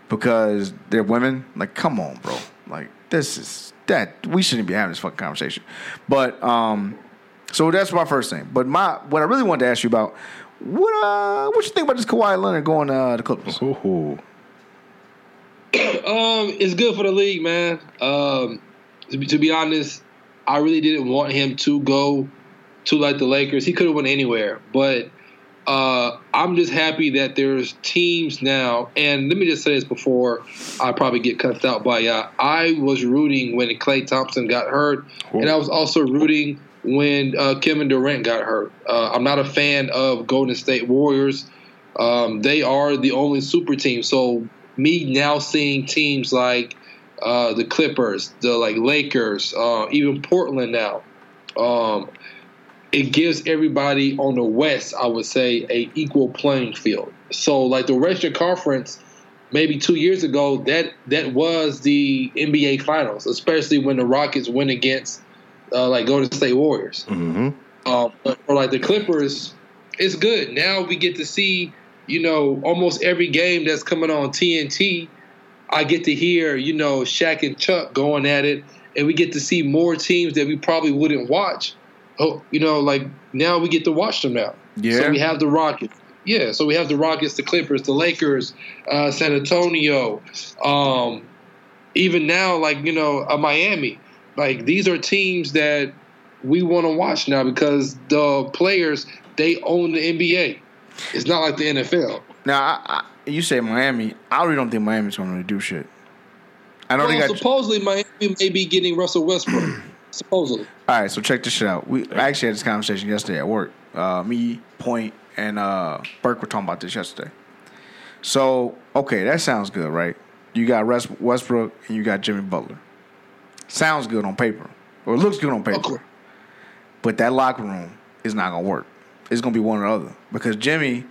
because they're women. Like, come on, bro. Like, this is that we shouldn't be having this fucking conversation. But um, so that's my first thing. But my what I really wanted to ask you about what uh what you think about this Kawhi Leonard going to uh, the Clippers? Ooh. (coughs) Um, it's good for the league, man. Um, to be, to be honest, I really didn't want him to go to like the Lakers. He could have went anywhere, but uh, I'm just happy that there's teams now. And let me just say this before I probably get cussed out by uh, I was rooting when Klay Thompson got hurt, and I was also rooting when uh, Kevin Durant got hurt. Uh, I'm not a fan of Golden State Warriors. Um, they are the only super team. So me now seeing teams like uh, the Clippers, the like Lakers, uh, even Portland now, um, it gives everybody on the West, I would say, a equal playing field. So like the Western Conference, maybe two years ago, that that was the NBA Finals, especially when the Rockets went against uh, like Golden State Warriors. hmm Um, but for like the Clippers, it's good. Now we get to see, you know, almost every game that's coming on TNT. I get to hear, you know, Shaq and Chuck going at it, and we get to see more teams that we probably wouldn't watch. Oh, you know, like now we get to watch them now. Yeah. So we have the Rockets. Yeah, so we have the Rockets, the Clippers, the Lakers, uh, San Antonio, um, even now, like you know, uh, Miami. Like these are teams that we want to watch now because the players they own the NBA. It's not like the NFL. Now, I, I, you say Miami. I really don't think Miami's going to do shit. I know Well, got. supposedly Miami may be getting Russell Westbrook. (clears throat) supposedly. All right, so check this shit out. We I actually had this conversation yesterday at work. Uh, me, Point, and uh, Burke were talking about this yesterday. So, okay, that sounds good, right? You got West- Westbrook and you got Jimmy Butler. Sounds good on paper, or looks good on paper. course. But that locker room is not gonna work. It's gonna be one or the other because Jimmy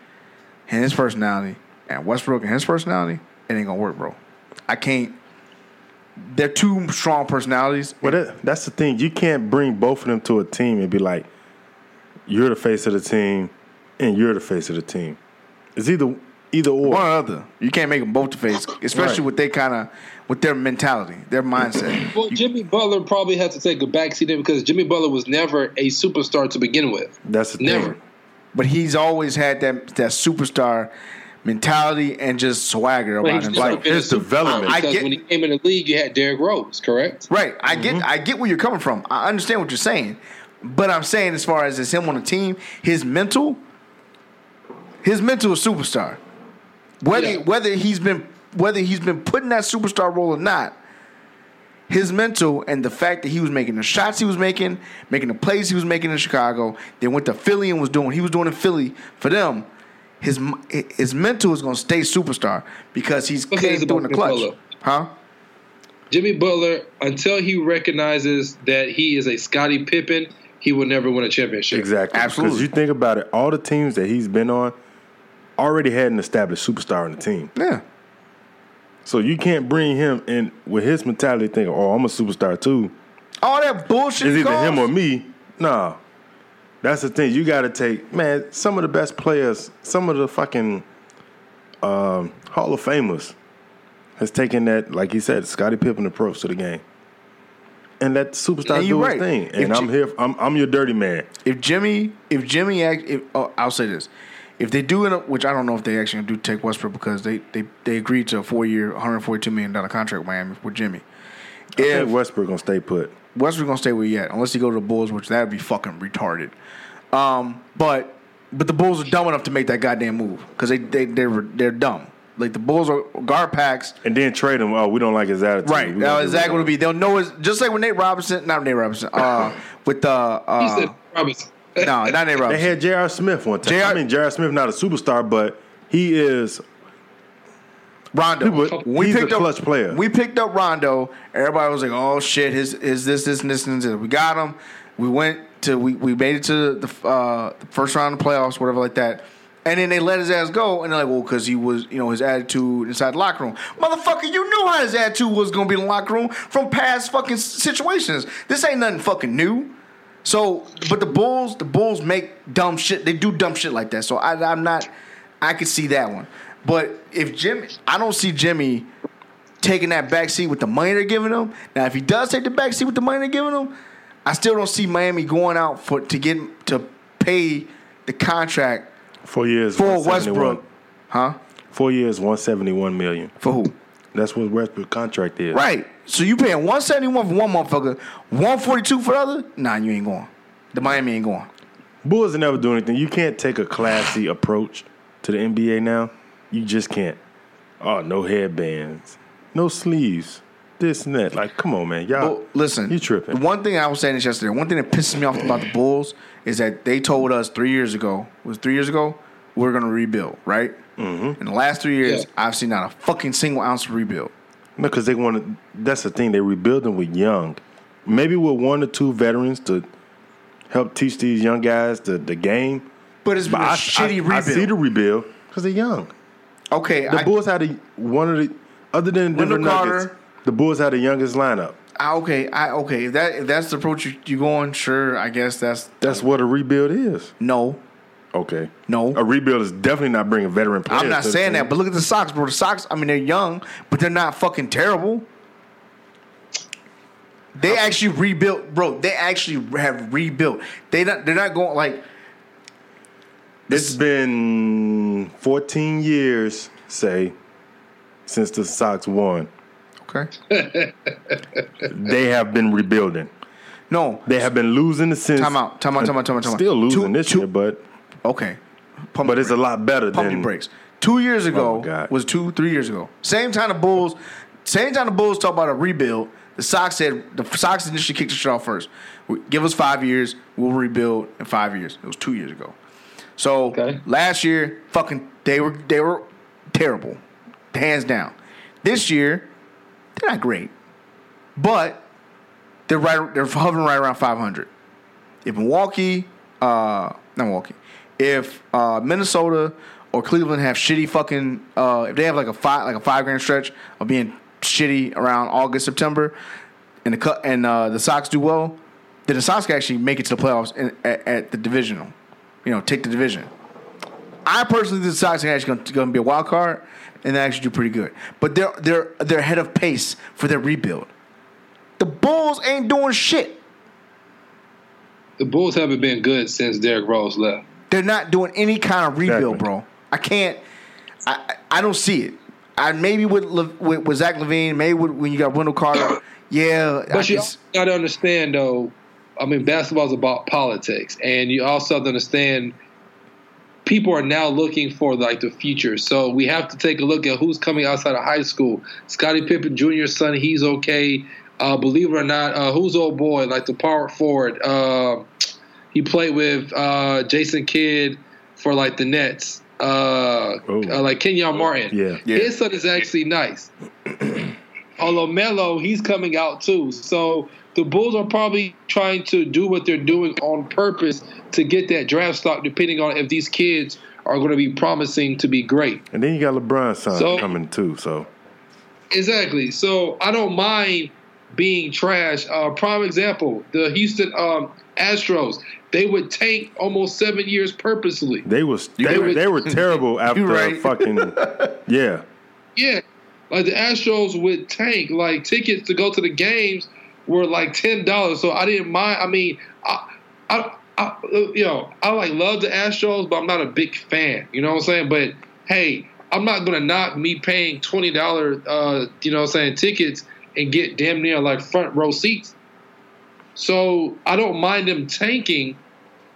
and his personality and Westbrook and his personality, it ain't gonna work, bro. I can't. They're two strong personalities. Well, that, that's the thing. You can't bring both of them to a team and be like, "You're the face of the team, and you're the face of the team." It's either either or. one or other. You can't make them both the face, especially Right. with they kind of with their mentality, their mindset. (clears throat) Well, Jimmy Butler probably had to take a backseat in because Jimmy Butler was never a superstar to begin with. That's the Never. thing. but he's always had that that superstar mentality and just swagger about he's him. like his superstar development. I Because get- when he came in the league, you had Derrick Rose, correct? Right. I get mm-hmm. I get where you're coming from. I understand what you're saying. But I'm saying as far as it's him on the team, his mental his mental is superstar. Whether Yeah. whether he's been whether he's been put in that superstar role or not, his mental and the fact that he was making the shots he was making, making the plays he was making in Chicago, then went to Philly and was doing what he was doing in Philly for them. His his mental is going to stay superstar because he's Okay, came it's the about clutch, Butler. huh? Jimmy Butler, until he recognizes that he is a Scottie Pippen, he will never win a championship. Exactly. Absolutely. Because you think about it, all the teams that he's been on already had an established superstar on the team. Yeah. So you can't bring him in with his mentality thinking, oh, I'm a superstar too. All that bullshit. It's either calls. him or me. No. That's the thing. You got to take, man, some of the best players, some of the fucking um, Hall of Famers has taken that, like he said, Scottie Pippen approach to the game. And let the superstar And do right. his thing. If And I'm Ji- here, I'm, I'm your dirty man. if Jimmy, if Jimmy, act, if, oh, I'll say this, if they do it, which I don't know if they actually do take Westbrook because they they, they agreed to a four year, 142 million dollar contract with Miami with Jimmy. I If think Westbrook going to stay put. Westbrook gonna stay where he at, unless he go to the Bulls, which that'd be fucking retarded. Um, but but the Bulls are dumb enough to make that goddamn move because they they they're they're dumb. like the Bulls are guard packs. And then trade him. Oh, we don't like his attitude. Right. We Now exactly what of it be. They'll know it's just like when Nate Robinson, not Nate Robinson, uh, (laughs) with the He uh, said Robinson. No, not Nate They had J.R. Smith one time. J.R. I mean, J.R. Smith not a superstar, but he is. Rondo. People- he's a clutch player. We picked up Rondo. Everybody was like, "Oh shit, his is this, this, and this, and this." We got him. We went to we, we made it to the, uh, the first round of the playoffs, whatever like that. And then they let his ass go, and they're like, "Well, because he was, you know, his attitude inside the locker room, motherfucker. You knew how his attitude was gonna be in the locker room from past fucking situations. This ain't nothing fucking new." So, but the Bulls, the Bulls make dumb shit. They do dumb shit like that. So I, I'm not. I could see that one. But if Jimmy, I don't see Jimmy taking that back seat with the money they're giving him. Now, if he does take the back seat with the money they're giving him, I still don't see Miami going out for to get to pay the contract Four years, for 171. Westbrook, huh? Four years, one seventy one million. For who? That's what Westbrook contract is. Right. So you paying one seventy one for one motherfucker, one forty two for the other? Nah, you ain't going. The Miami ain't going. Bulls never do anything. You can't take a classy approach to the NBA now. You just can't. Oh, no headbands, no sleeves, this and that. Like, come on, man, y'all. Well, listen, you tripping? The one thing I was saying this yesterday. One thing that pisses me off about the Bulls is that they told us three years ago. Was three years ago we're going to rebuild, right? Mm-hmm. In the last three years, Yeah. I've seen not a fucking single ounce of rebuild. No, because they want to. That's the thing. They're rebuilding with young, maybe with one or two veterans to help teach these young guys the, the game. But it's been But a I, shitty I, rebuild. I see the rebuild because they're young. okay, The I, Bulls had a, one of the other than Denver Nuggets. The Bulls had the youngest lineup. I- okay, I, okay. If that if that's the approach you, you going, sure. I guess that's That's what a rebuild is. no. Okay. No. A rebuild is definitely not bringing veteran players. I'm not saying that, but look at the Sox, bro. The Sox, I mean, they're young, but they're not fucking terrible. They actually rebuilt, bro. They actually have rebuilt. They not. They're not going like. It's been 14 years, say, since the Sox won. Okay. (laughs) They have been rebuilding. No. They have been losing since. Time out, time out, time out, time out, time out. Still losing Two- this two- year, but Okay. Pump but your it's a lot better Pump than your brakes. Two years ago Oh, was two, three years ago. Same time the Bulls. Same time the Bulls talk about a rebuild. The Sox said the Sox initially kicked the shit off first. Give us five years, we'll rebuild in five years. It was two years ago. So Okay. last year, fucking, they were they were terrible, hands down. This year, they're not great, but they're right. They're hovering right around 500. If Milwaukee, uh, not Milwaukee, if uh, Minnesota or Cleveland have shitty fucking, uh, if they have like a five like a five grand stretch of being shitty around August September, and the cut and uh, the Sox do well, then the Sox can actually make it to the playoffs in, at, at the divisional, you know, take the division. I personally think the Sox are actually going to be a wild card and they actually do pretty good, but they're they're they're ahead of pace for their rebuild. The Bulls ain't doing shit. The Bulls haven't been good since Derrick Rose left. They're not doing any kind of rebuild, Exactly. bro. I can't. I I I don't see it. I maybe with Le, with, with Zach LaVine, maybe with, when you got Wendell Carter, (clears throat) yeah. I But you just- got to understand, though. I mean, basketball is about politics, and you also have to understand people are now looking for like the future. So we have to take a look at who's coming outside of high school. Scottie Pippen Jr.'s son, he's okay. Uh, believe it or not, uh, who's old boy like the power forward? Uh, he played with uh, Jason Kidd for like the Nets. Uh, Oh. uh, like Kenyon Martin. Yeah. Yeah. His son is actually nice. (clears throat) Although Melo, he's coming out too. So the Bulls are probably trying to do what they're doing on purpose to get that draft stock, depending on if these kids are going to be promising to be great. And then you got LeBron's son So- coming too. So Exactly. So I don't mind being trash. Uh, prime example: the Houston um, Astros. They would tank almost seven years purposely. they was they, right. they were (laughs) terrible after right. fucking yeah. Yeah, like the Astros would tank. Like tickets to go to the games were like ten dollars. So I didn't mind. I mean, I, I, I, you know, I like love the Astros, but I'm not a big fan. You know what I'm saying? But hey, I'm not gonna knock me paying twenty dollars, uh, you know, what I'm saying tickets and get damn near like front row seats. So I don't mind them tanking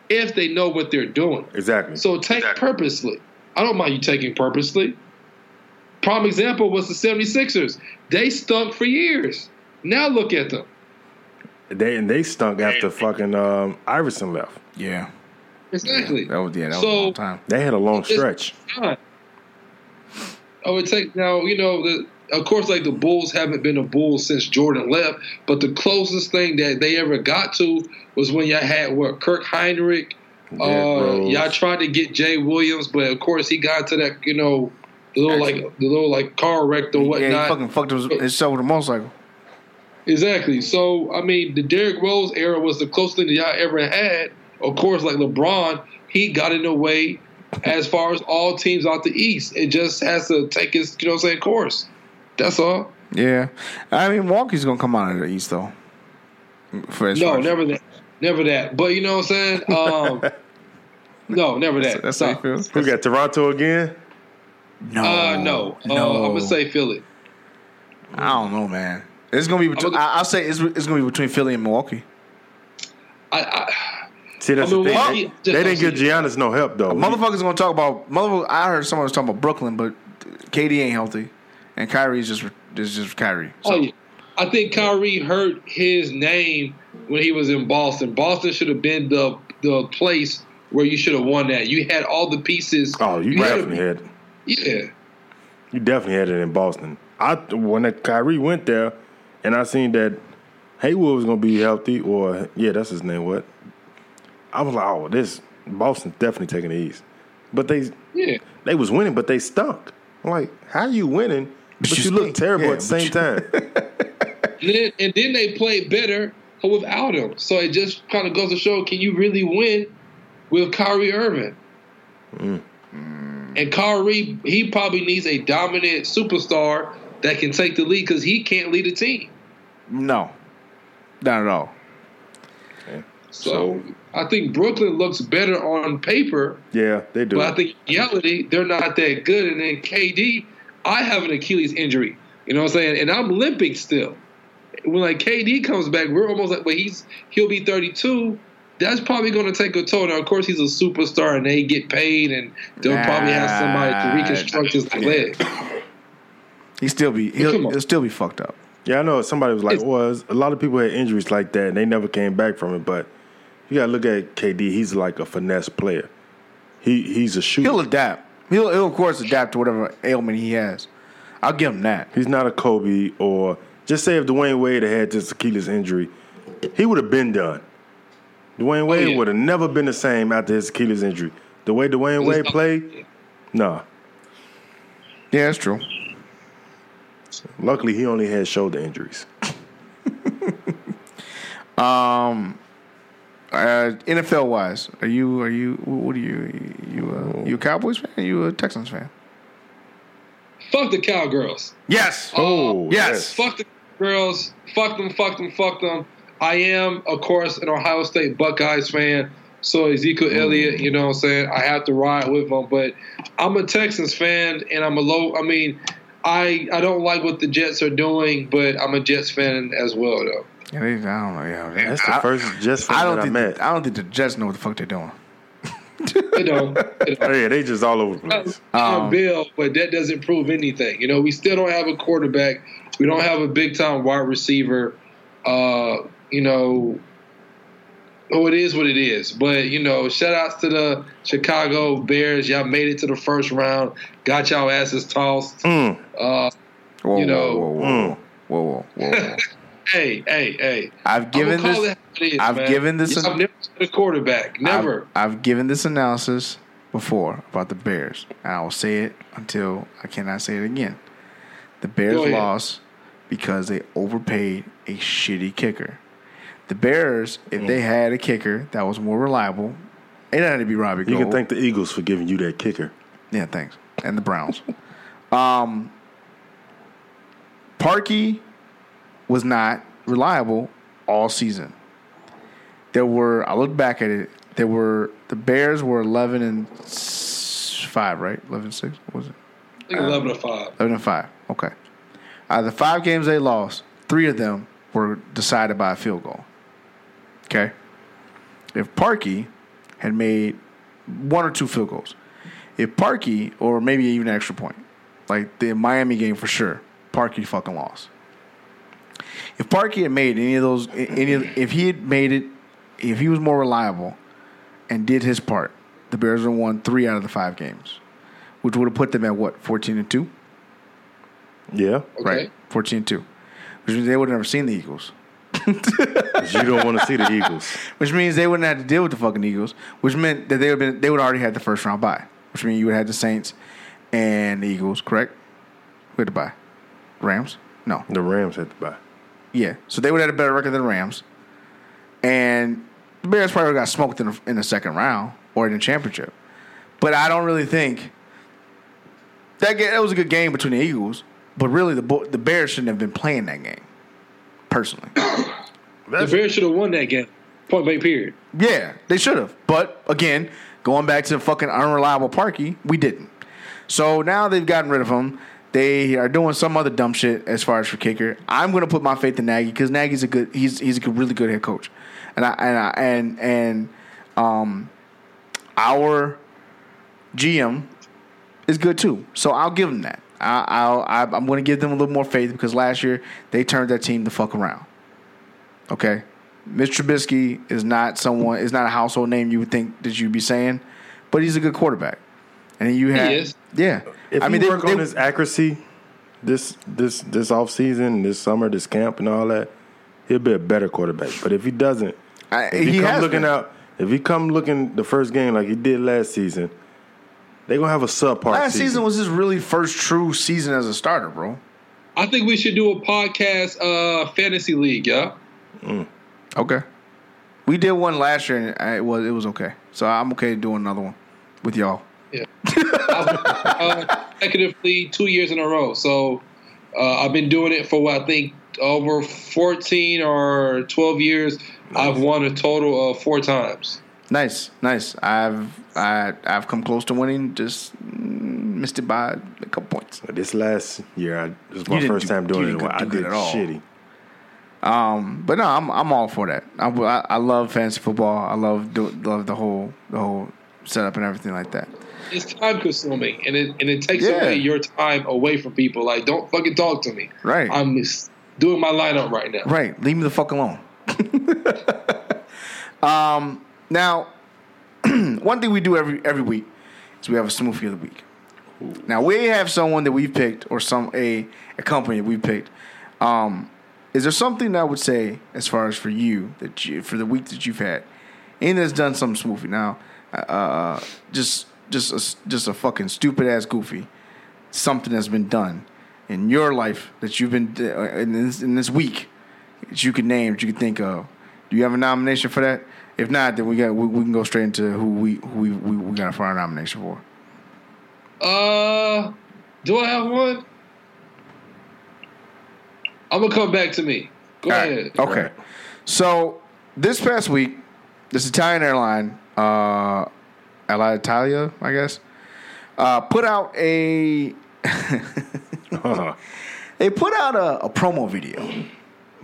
if they know what they're doing. Exactly. So tank purposely. I don't mind you taking purposely. prime example was the 76ers. They stunk for years. Now look at them. They and they stunk after fucking um, Iverson left. Yeah, Exactly. that was yeah, that was So- a long time. They had a long stretch. time. I would take now, you know, the, of course, like the Bulls haven't been a Bulls since Jordan left, but the closest thing that they ever got to was when y'all had what Kirk Hinrich. Uh, y'all tried to get Jay Williams, but of course he got to that, you know, the little like the little like car wreck or Yeah, whatnot. he fucking fucked his, himself with a motorcycle. Exactly. So I mean, the Derrick Rose era was the closest thing that y'all ever had. Of course, like LeBron, he got in the way as far as all teams out the East. It just has to take its, you know, what I'm saying course. That's all. Yeah, I mean Milwaukee's gonna come out of the East though. For No, far as- never that. Never that. But you know what I'm saying? Um, (laughs) no, never that. That's how no. you feel. Who got Toronto again? No, Uh, no. Uh. I'm gonna say Philly. I don't know, man. It's gonna be between. gonna- I- I'll say it's, it's gonna be between Philly and Milwaukee. I, I See, that's I mean, the thing. well, They, they didn't don't give see it. Giannis no help though. Motherfuckers gonna talk about motherfucker. I heard someone was talking about Brooklyn, but KD ain't healthy, and Kyrie's just is just Kyrie. So, Oh yeah. I think Kyrie hurt his name when he was in Boston. Boston should have been the the place where you should have won that. You had all the pieces. oh, you had- definitely had. Yeah. You definitely had it in Boston. I when that Kyrie went there, and I seen that Haywood was gonna be healthy, or yeah, that's his name. What? I was like, oh, this Boston's definitely taking the East, but they Yeah. they was winning, but they stunk. I'm like, how you winning? But, you you, look terrible Yeah, at the same time. (laughs) And then, and then they played better without him. So it just kind of goes to show: can you really win with Kyrie Irving? Mm. And Kyrie, he probably needs a dominant superstar that can take the lead because he can't lead a team. no, not at all. So I think Brooklyn looks better on paper, yeah, they do. but I think in reality they're not that good. And then KD, I have an Achilles injury. You know what I'm saying? And I'm limping still. When like KD comes back, we're almost like, well, he's he'll be 32. That's probably going to take a toll. Now, of course, he's a superstar, and they get paid, and they'll probably have somebody to reconstruct his leg. He still be he'll, he'll still be fucked up. yeah, I know somebody was like, It's- was a lot of people had injuries like that, and they never came back from it. But you gotta look at KD. He's like a finesse player. He he's a shooter. He'll adapt. He'll, he'll of course adapt to whatever ailment he has. I'll give him that. He's not a Kobe or just say if Dwyane Wade had had this Achilles injury, he would have been done. Dwyane Wade Oh, yeah. would have never been the same after his Achilles injury. The way Dwyane Wade played, nah. Yeah, that's true. Luckily, he only had shoulder injuries. (laughs) Um, Uh, NFL wise, are you are you what are you you uh, you a Cowboys fan? Are you a Texans fan? Fuck the cowgirls. Yes. Oh, yes. Fuck the girls. Fuck them. Fuck them. Fuck them. I am, of course, an Ohio State Buckeyes fan. So Ezekiel Elliott, you know what I'm saying? I have to ride with him. But I'm a Texans fan, and I'm a low. I mean, I I don't like what the Jets are doing, but I'm a Jets fan as well, though. Yeah, they, I don't know. Yeah, they- That's the I, first Jets fan I don't that I think met. the, I don't think the Jets know what the fuck they're doing. You know, you know. oh, yeah, they just all over the place. Um, Bill, but that doesn't prove anything. You know, we still don't have a quarterback. We don't have a big time wide receiver. Uh, you know, oh, it is what it is. But you know, shout outs to the Chicago Bears. Y'all made it to the first round. Got y'all asses tossed. Mm. Uh, Whoa, You know- whoa, whoa, whoa, whoa, whoa, whoa. Hey, hey, hey. I've given I'm gonna call this. it how it is, I've man. given this Y'all a- never said a quarterback. Never. I've, I've given this analysis before about the Bears, and I will say it until I cannot say it again. The Bears lost because they overpaid a shitty kicker. The Bears, if they had a kicker that was more reliable, it didn't to be Robbie You Gould. can thank the Eagles for giving you that kicker. Yeah, thanks. And the Browns. um, Parkey was not reliable all season. There were, I look back at it, there were, the Bears were 11 and 5, right? 11 and 6? What was it? I think 11 or 5. 11 and 5. Okay. Out of the five games they lost, three of them were decided by a field goal. Okay? If Parkey had made one or two field goals, if Parkey or maybe even an extra point, like the Miami game for sure, Parkey fucking lost. If Parkey had made any of those, any of, if he had made it, if he was more reliable and did his part, the Bears would have won three out of the five games, which would have put them at what fourteen and two, Yeah, Okay. right? Fourteen and two, which means they would have never seen the Eagles. (laughs) you don't want to see the Eagles. Which means they wouldn't have to deal with the fucking Eagles. Which meant that they would been they would already had the first round bye. Which means you would have had the Saints and the Eagles, correct? Who had to buy? Rams? No. The Rams had to buy. Yeah. So they would have had a better record than the Rams. And the Bears probably got smoked in the, in the second round or in the championship. But I don't really think that ga- that was a good game between the Eagles. But really, the the Bears shouldn't have been playing that game. Personally, (coughs) The Bears should have won that game. Point blank period. yeah, they should have. But again, going back to the fucking unreliable Parkey, we didn't. So now they've gotten rid of him. They are doing some other dumb shit as far as for kicker. I'm going to put my faith in Nagy because Nagy's a good. He's he's a good, really good head coach, and I and I, and and um, our GM is good too. So I'll give them that. I, I'll I, I'm going to give them a little more faith because last year they turned that team the fuck around. Okay, Mitch Trubisky is not someone is not a household name you would think that you'd be saying, but he's a good quarterback. And you have is. yeah. If I mean, he they- work they- on his accuracy this this this off season, this summer, this camp, and all that, he'll be a better quarterback. But if he doesn't, I- if he, he come looking been. out, if he come looking the first game like he did last season, they gonna have a subpar. last season was his really first true season as a starter, bro. I think we should do a podcast, uh, fantasy league, yeah. Okay. We did one last year and it was it was okay. So I'm okay doing another one with y'all. Yeah. (laughs) uh, consecutively two years in a row. So uh, I've been doing it for what I think over 14 or 12 years. I've won a total of four times. Nice, nice. I've I I've come close to winning, just missed it by a couple points. This last year, I, this was my You didn't first do- time doing it. in a didn't while. I did at all. shitty. Um, but no, I'm I'm all for that. I, I, I love fantasy football. I love do, love the whole the whole setup and everything like that. It's time consuming, and it and it takes Yeah. away your time away from people. Like, don't fucking talk to me. Right. I'm doing my lineup right now. Right. Leave me the fuck alone. (laughs) um, now, (clears throat) one thing we do every every week is we have a smoothie of the week. Now we have someone that we've picked or some a a company that we picked. Um, is there something that I would say as far as for you that you for the week that you've had, and that's done something smoothie? Now, uh, just just a, just a fucking stupid ass goofy, something that's been done in your life that you've been uh, in this in this week that you can name that you can think of. Do you have a nomination for that? If not, then we got we, we can go straight into who we who we we, we got for our nomination for. Uh, do I have one? I'm gonna come back to me. Go All right. ahead. Okay. So this past week, this Italian airline, uh, Alitalia, I guess, uh, put out a (laughs) they put out a, a promo video,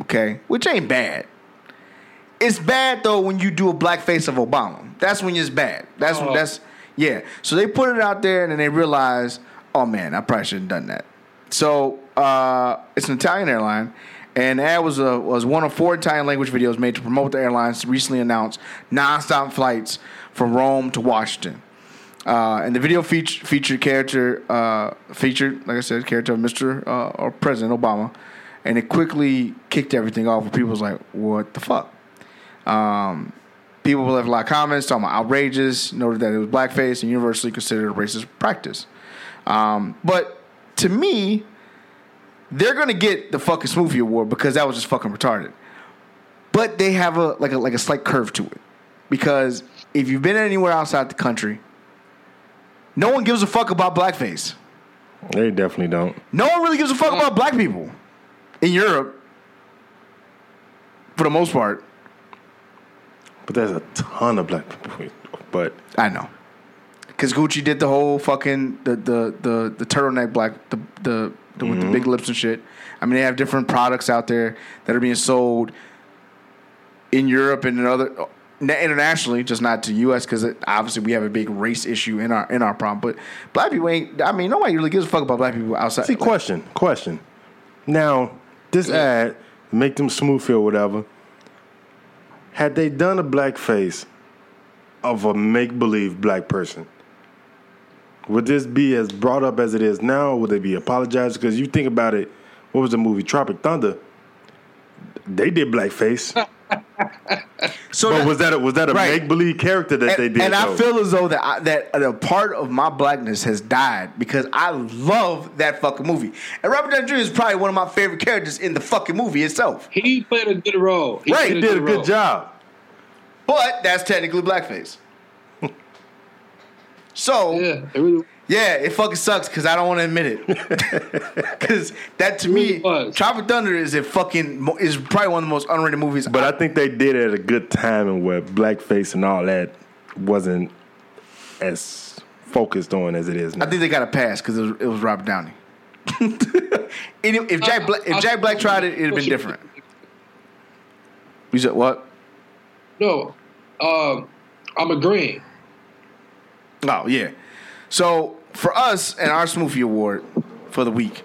okay, which ain't bad. It's bad though when you do a blackface of Obama. That's when it's bad. That's when Oh. that's yeah. So they put it out there and then they realized, oh man, I probably shouldn't have done that. So uh, it's an Italian airline, and the ad was a, was one of four Italian language videos made to promote the airline's recently announced nonstop flights from Rome to Washington. Uh, and the video featured featured character uh, featured, like I said, character of Mr. Uh, or President Obama, and it quickly kicked everything off. Where people was like, "What the fuck?" Um, people left a lot of comments talking about outrageous, noted that it was blackface and universally considered a racist practice. Um, but to me, they're gonna get the fucking smoothie award because that was just fucking retarded. But they have a like a like a slight curve to it because if you've been anywhere outside the country, no one gives a fuck about blackface. They definitely don't. No one really gives a fuck about black people in Europe, for the most part. But there's a ton of black people. But I know. Cause Gucci did the whole fucking the the the, the turtleneck black the the, the with the mm-hmm. big lips and shit. I mean, they have different products out there that are being sold in Europe and in other internationally, just not to U.S. because obviously we have a big race issue in our in our problem. But black people ain't. I mean, nobody really gives a fuck about black people outside. See, question, question. Now, this ad make them smoothie or whatever. Had they done a blackface of a make believe black person, would this be as brought up as it is now? Would they be apologized? Because you think about it, what was the movie Tropic Thunder? They did blackface, (laughs) so but that- was that a, was that a Right. make believe character that and, they did? and I feel as though that I, that uh, a part of my blackness has died because I love that fucking movie. And Robert Downey Jr. is probably one of my favorite characters in the fucking movie itself. He played a good role. He Right, he did a role. good job. But that's technically blackface. (laughs) so Yeah, it really Yeah, it fucking sucks because I don't want to admit it. (laughs) Because that to me, It was. Tropic Thunder is a fucking is probably one of the most underrated movies. But I think they did it at a good time and where blackface and all that wasn't as focused on as it is now. I think they got a pass because it was, it was Robert Downey. (laughs) And if if Jack Black, if Jack Black tried it, it'd have been different. You said what? No, um, I'm agreeing. Oh yeah. So for us and our Smoothie Award for the week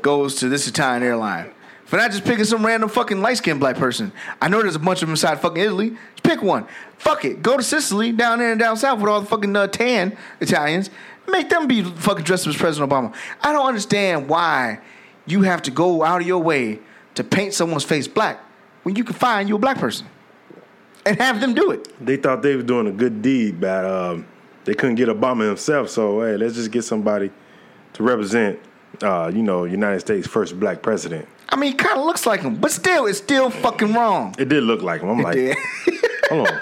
goes to this Italian airline for not just picking some random fucking light skinned black person. I know there's a bunch of them inside fucking Italy. Just pick one. Fuck it. Go to Sicily down there and down south with all the fucking uh, tan Italians. Make them be fucking dressed up as President Obama. I don't understand why you have to go out of your way to paint someone's face black when you can find you a black person and have them do it. They thought they were doing a good deed, but they couldn't get Obama himself. So hey, let's just get somebody to represent, uh, you know, United States' first black president. I mean, it kind of looks like him, but still, it's still fucking wrong. It did look like him. I'm like, (laughs) hold on,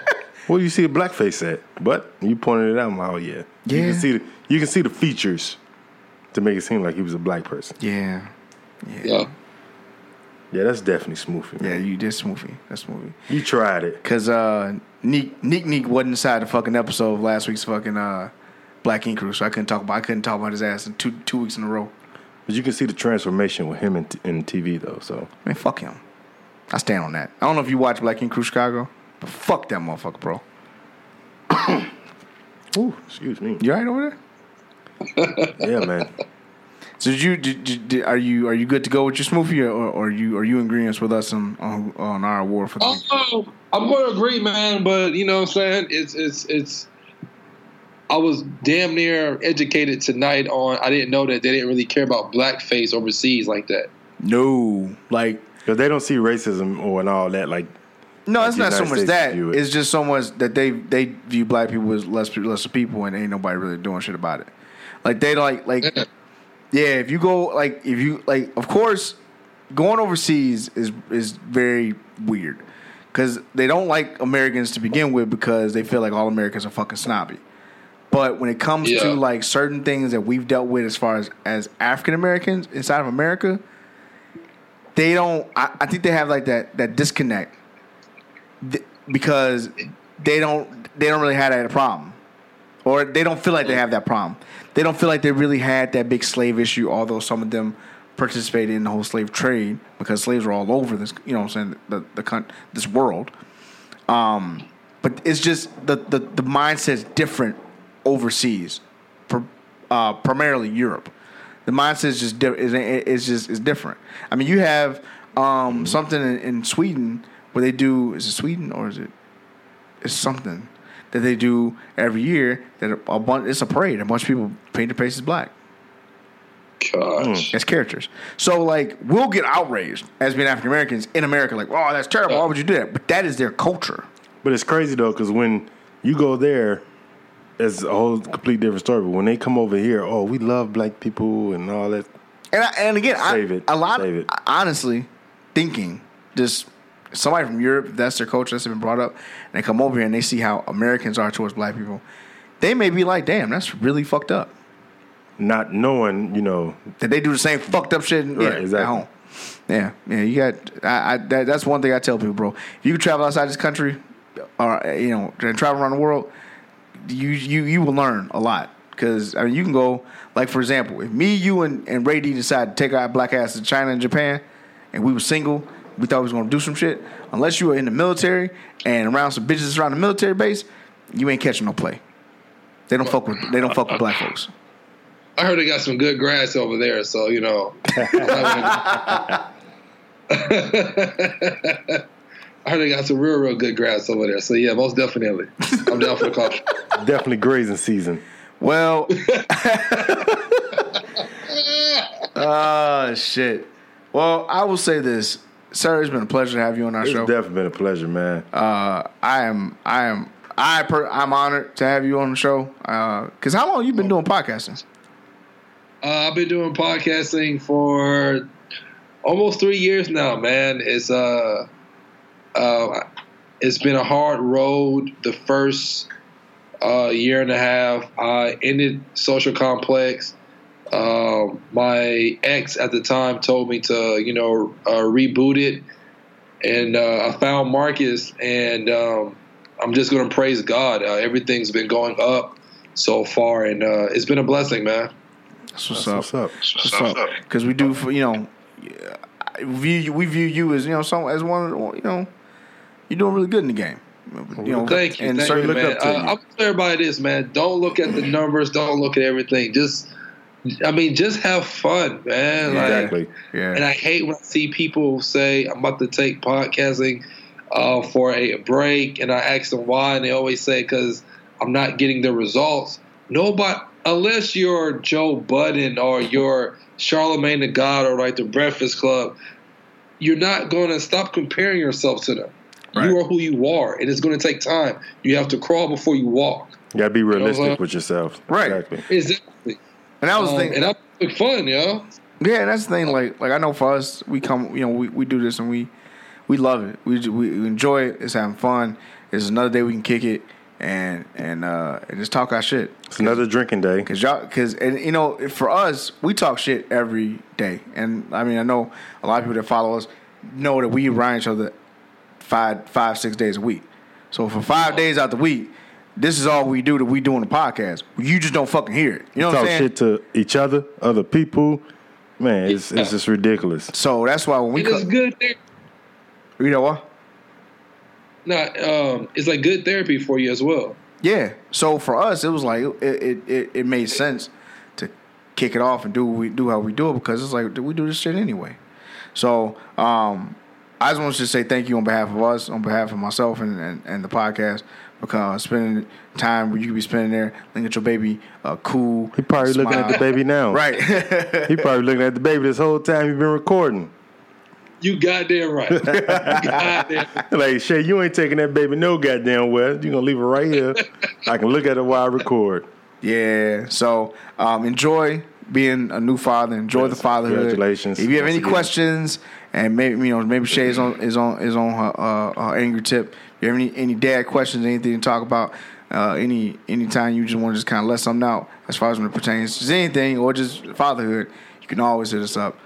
where do you see a blackface at? But you pointed it out. I'm like, oh yeah, you Yeah. can see the you can see the features to make it seem like he was a black person. yeah. Yeah. Yeah, that's definitely smoothie. Yeah, you did smoothie. That's smoothie. You tried it. Cause uh Neek Neek Neek wasn't inside the fucking episode of last week's fucking uh Black Ink Crew, so I couldn't talk about I couldn't talk about his ass in two two weeks in a row. But you can see the transformation with him in, t- in TV though. So Man, fuck him. I stand on that. I don't know if you watch Black Ink Crew Chicago, but fuck that motherfucker, bro. (coughs) Ooh, excuse me. You alright over there? (laughs) Yeah, man. So did you did, did, did- are you are you good to go with your smoothie or, or are you are you in agreement with us on, on on our award for the week? Um, I'm going to agree, man. But you know what I'm saying? It's it's it's. I was damn near educated tonight on. I didn't know that they didn't really care about blackface overseas like that. No, like Because they don't see racism or and all that. Like, No, it's the not so much States that. it. It's just so much that they they view black people as less lesser people, and ain't nobody really doing shit about it. Like they like like yeah. If you go like if you like, of course, going overseas is is very weird because they don't like Americans to begin with because they feel like all Americans are fucking snobby. But when it comes Yeah. to like certain things that we've dealt with as far as as African Americans inside of America, they don't. I, I think they have like that that disconnect th- because they don't they don't really have that problem, or they don't feel like they have that problem. They don't feel like they really had that big slave issue, although some of them participated in the whole slave trade because slaves were all over this. You know, what I'm saying the the this world. Um, but it's just the the the mindset's different overseas, uh, primarily Europe. The mindset is just di- is is just is different. I mean, you have um, something in, in Sweden where they do is it Sweden or is it it's something that they do every year that a, a bunch it's a parade. A bunch of people paint their faces black Gosh. Hmm. as characters. So like we'll get outraged as being African Americans in America, like, oh, that's terrible. Why would you do that? But that is their culture. but it's crazy though, because when you go there, it's a whole complete different story. But when they come over here, oh, we love black people and all that. And I, and again, Save I, it. a lot. Save it. Honestly, thinking just somebody from Europe, that's their culture that's been brought up, and they come over here and they see how Americans are towards black people. They may be like, "Damn, that's really fucked up." Not knowing, you know, That they do the same fucked up shit yeah, Right, exactly. at home. Yeah, yeah. You got. I, I that, that's one thing I tell people, bro. If you travel outside this country, or uh, you know, and travel around the world, you you you will learn a lot. Because I mean, you can go like for example, if me, you, and, and Ray D decide to take our black ass to China and Japan, and we were single, we thought we was gonna do some shit. unless you are in the military and around some bitches around the military base, you ain't catching no play. They don't fuck with they don't fuck with black folks. I heard they got some good grass over there, so you know. (laughs) I heard they got some real, real good grass over there. So yeah, most definitely, I'm down for the call. (laughs) Definitely grazing season. Well, uh (laughs) shit. Well, I will say this, sir. It's been a pleasure to have you on our It's show. It's definitely been a pleasure, man. uh, I am, I am, I per, I'm honored to have you on the show. Uh, cause how long you been doing podcasting? Uh, I've been doing podcasting for almost three years now, man. It's uh, uh, it's been a hard road. The first uh, year and a half, I ended Social Complex. Um, my ex at the time told me to, you know, uh, reboot it, and uh, I found Marcus, and um, I'm just going to praise God. Uh, everything's been going up so far, and uh, it's been a blessing, man. That's what's That's up. what's up. What's up? Because we do, for, you know, view you- we view you as you know some as one of the, you know you're doing really good in the game. You know, Thank you. and Thank certainly you, look man. up to Uh, you. I'm gonna tell everybody this, man. Don't look at the numbers. Don't look at everything. Just, I mean, just have fun, man. Like, Exactly. yeah, and I hate when I see people say, I'm about to take podcasting uh, for a break. And I ask them why. And they always say, because I'm not getting the results. Nobody, unless you're Joe Budden or you're Charlemagne the God or like the Breakfast Club, you're not going to stop comparing yourself to them. Right. You are who you are, and it's going to take time. You have to crawl before you walk. You gotta be realistic what? with yourself. Right. Exactly. Exactly. And that was the Um, thing. and I'm having fun, yo. Yeah, and that's the thing. Like, like I know for us, we come, you know, we, we do this and we we love it. We we enjoy it. It's having fun. It's another day we can kick it and and uh and just talk our shit. It's another drinking day. Cause y'all, cause and you know, for us, we talk shit every day. And I mean, I know a lot of people that follow us know that we ride each other five, five, six days a week. So for five days out the week, this is all we do that we do on the podcast. You just don't fucking hear it. You know what I'm Talk saying? shit to each other, other people. Man, it's it's just ridiculous. So that's why when we It is co- good. Ther- you know what? not, um, it's like good therapy for you as well. Yeah. So for us, it was like it it, it, it made sense to kick it off and do what we do how we do it because it's like we do this shit anyway. So um, I just want to say thank you on behalf of us, on behalf of myself and, and, and the podcast because spending time where you could be spending there, looking at your baby, uh, cool. He probably looking at the baby now. Right. (laughs) He probably looking at the baby this whole time you've been recording. You goddamn right. (laughs) goddamn. Like, Shay, you ain't taking that baby no goddamn well. You gonna leave it right here. I can look at it while I record. Yeah. So um, enjoy being a new father. Enjoy Yes, the fatherhood. congratulations If you have any again. questions, and maybe you know maybe Shay is on is on is on her, uh, her angry tip. You have any any dad questions, anything to talk about, uh, any anytime you just want to just kind of let something out as far as when it pertains to anything or just fatherhood, you can always hit us up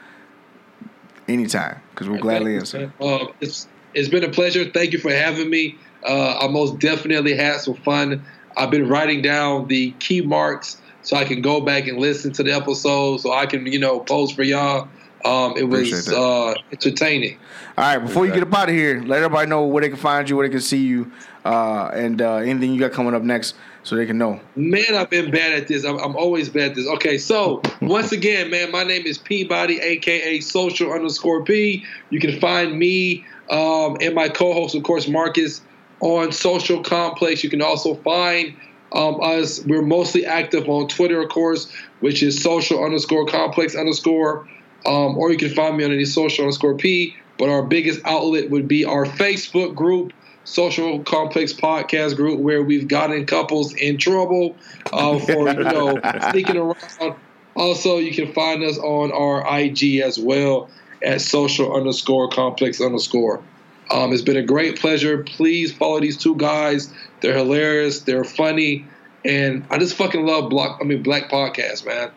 anytime because we'll gladly answer. Uh, it's it's been a pleasure. Thank you for having me. Uh, I most definitely had some fun. I've been writing down the key marks so I can go back and listen to the episode, so I can you know post for y'all. Um, it was uh, entertaining. All right, before you get up out of here, let everybody know where they can find you, where they can see you, uh, and uh, anything you got coming up next, so they can know. Man, I've been bad at this. I'm, I'm always bad at this. Okay, so (laughs) once again, man, my name is Peabody, aka Social underscore P. You can find me um, and my co-host, of course, Marcus, on Social Complex. You can also find um, us. We're mostly active on Twitter, of course, which is Social underscore Complex underscore. Um, or you can find me on any Social underscore P. But our biggest outlet would be our Facebook group. Social Complex Podcast Group, where we've gotten couples in trouble uh, for you (laughs) know sneaking around. Also, you can find us on our IG as well at social underscore complex underscore. Um, it's been a great pleasure. Please follow these two guys. They're hilarious. They're funny, and I just fucking love block. I mean, Black Podcast, man.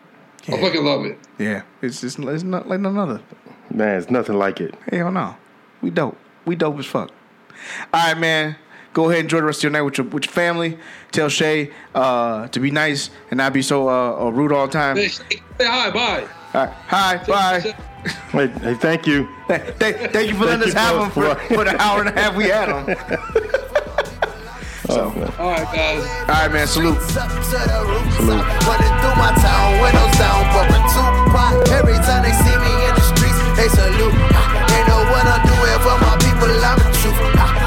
I fucking love it. Yeah, it's just it's not like none other. Man, it's nothing like it. Hell no, we dope. We dope as fuck. All right, man. Go ahead and enjoy the rest of your night with your with your family. Tell Shay uh, to be nice and not be so uh, uh, rude all the time. Say, say hi, bye. All right, hi, bye. Hey, hey, thank you. (laughs) thank, thank you for letting us have them for- for, for the hour and a half we had them. (laughs) so, All right, guys. all right, man. Salute. up to the roof. Running through my town, windows down, bumping Tupac. Every time they see me in the streets, they salute. They know what I'm doing for my people, I'm the truth.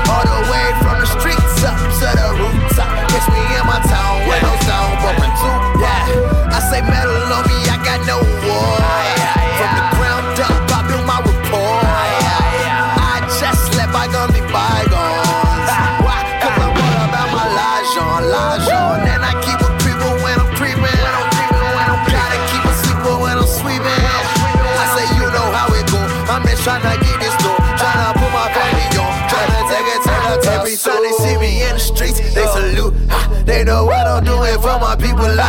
All the way from the streets up to the rooftop. Catch me in my town, windows down, bumping Tupac. Yeah, I say metal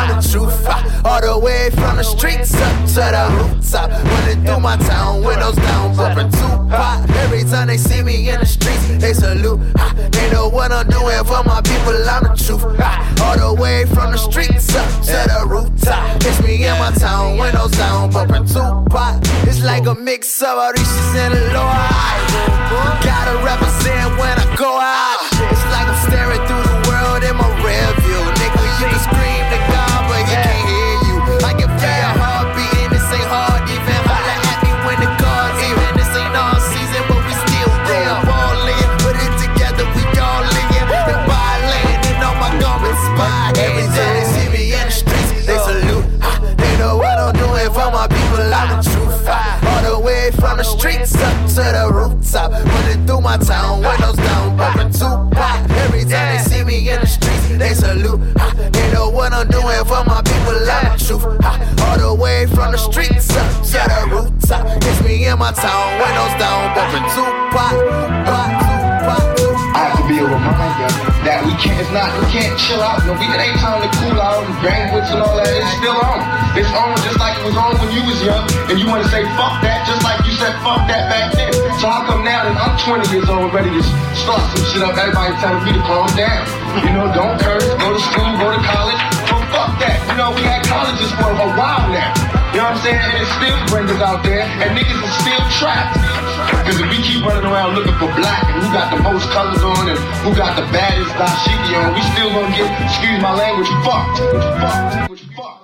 I'm the truth. All the way from the streets up to the rooftop. Running through my town, windows down, bumping Tupac. Every time they see me in the streets, they salute. Ha, They know what I'm doing for my people. I'm the truth. All the way from the streets up to the rooftop. It's me in my town, windows down, bumping Tupac. It's like a mix of Orishas and Aloha. Gotta represent when I go out. It's like I'm staring through the world in my rear view. Nigga, you can scream the. Running through my town, windows down, bumping Tupac. Every time they see me in the streets, they salute. Ha, They know what I'm doing for my people, I'm the truth. Ha, All the way from the streets up to the rooftop. It's me in my town, windows down, bumping Tupac. Tupac. I have to be a reminder that we can't, it's not, we can't chill out. No, we, it ain't time to cool out and bang wits and all that. It's still on. It's on just like it was on when you was young. And you want to say fuck that just said fuck that back then. So how come now that I'm 20 years old ready to start some shit up, everybody telling me to calm down. You know, don't curse, go to school, go to college. Well, fuck that. You know, we had colleges for a while now. You know what I'm saying? And it's still bringers out there, and niggas are still trapped. Because if we keep running around looking for black and who got the most colors on and who got the baddest dashiki on, we still gonna get, excuse my language, fucked. Fucked. Fucked.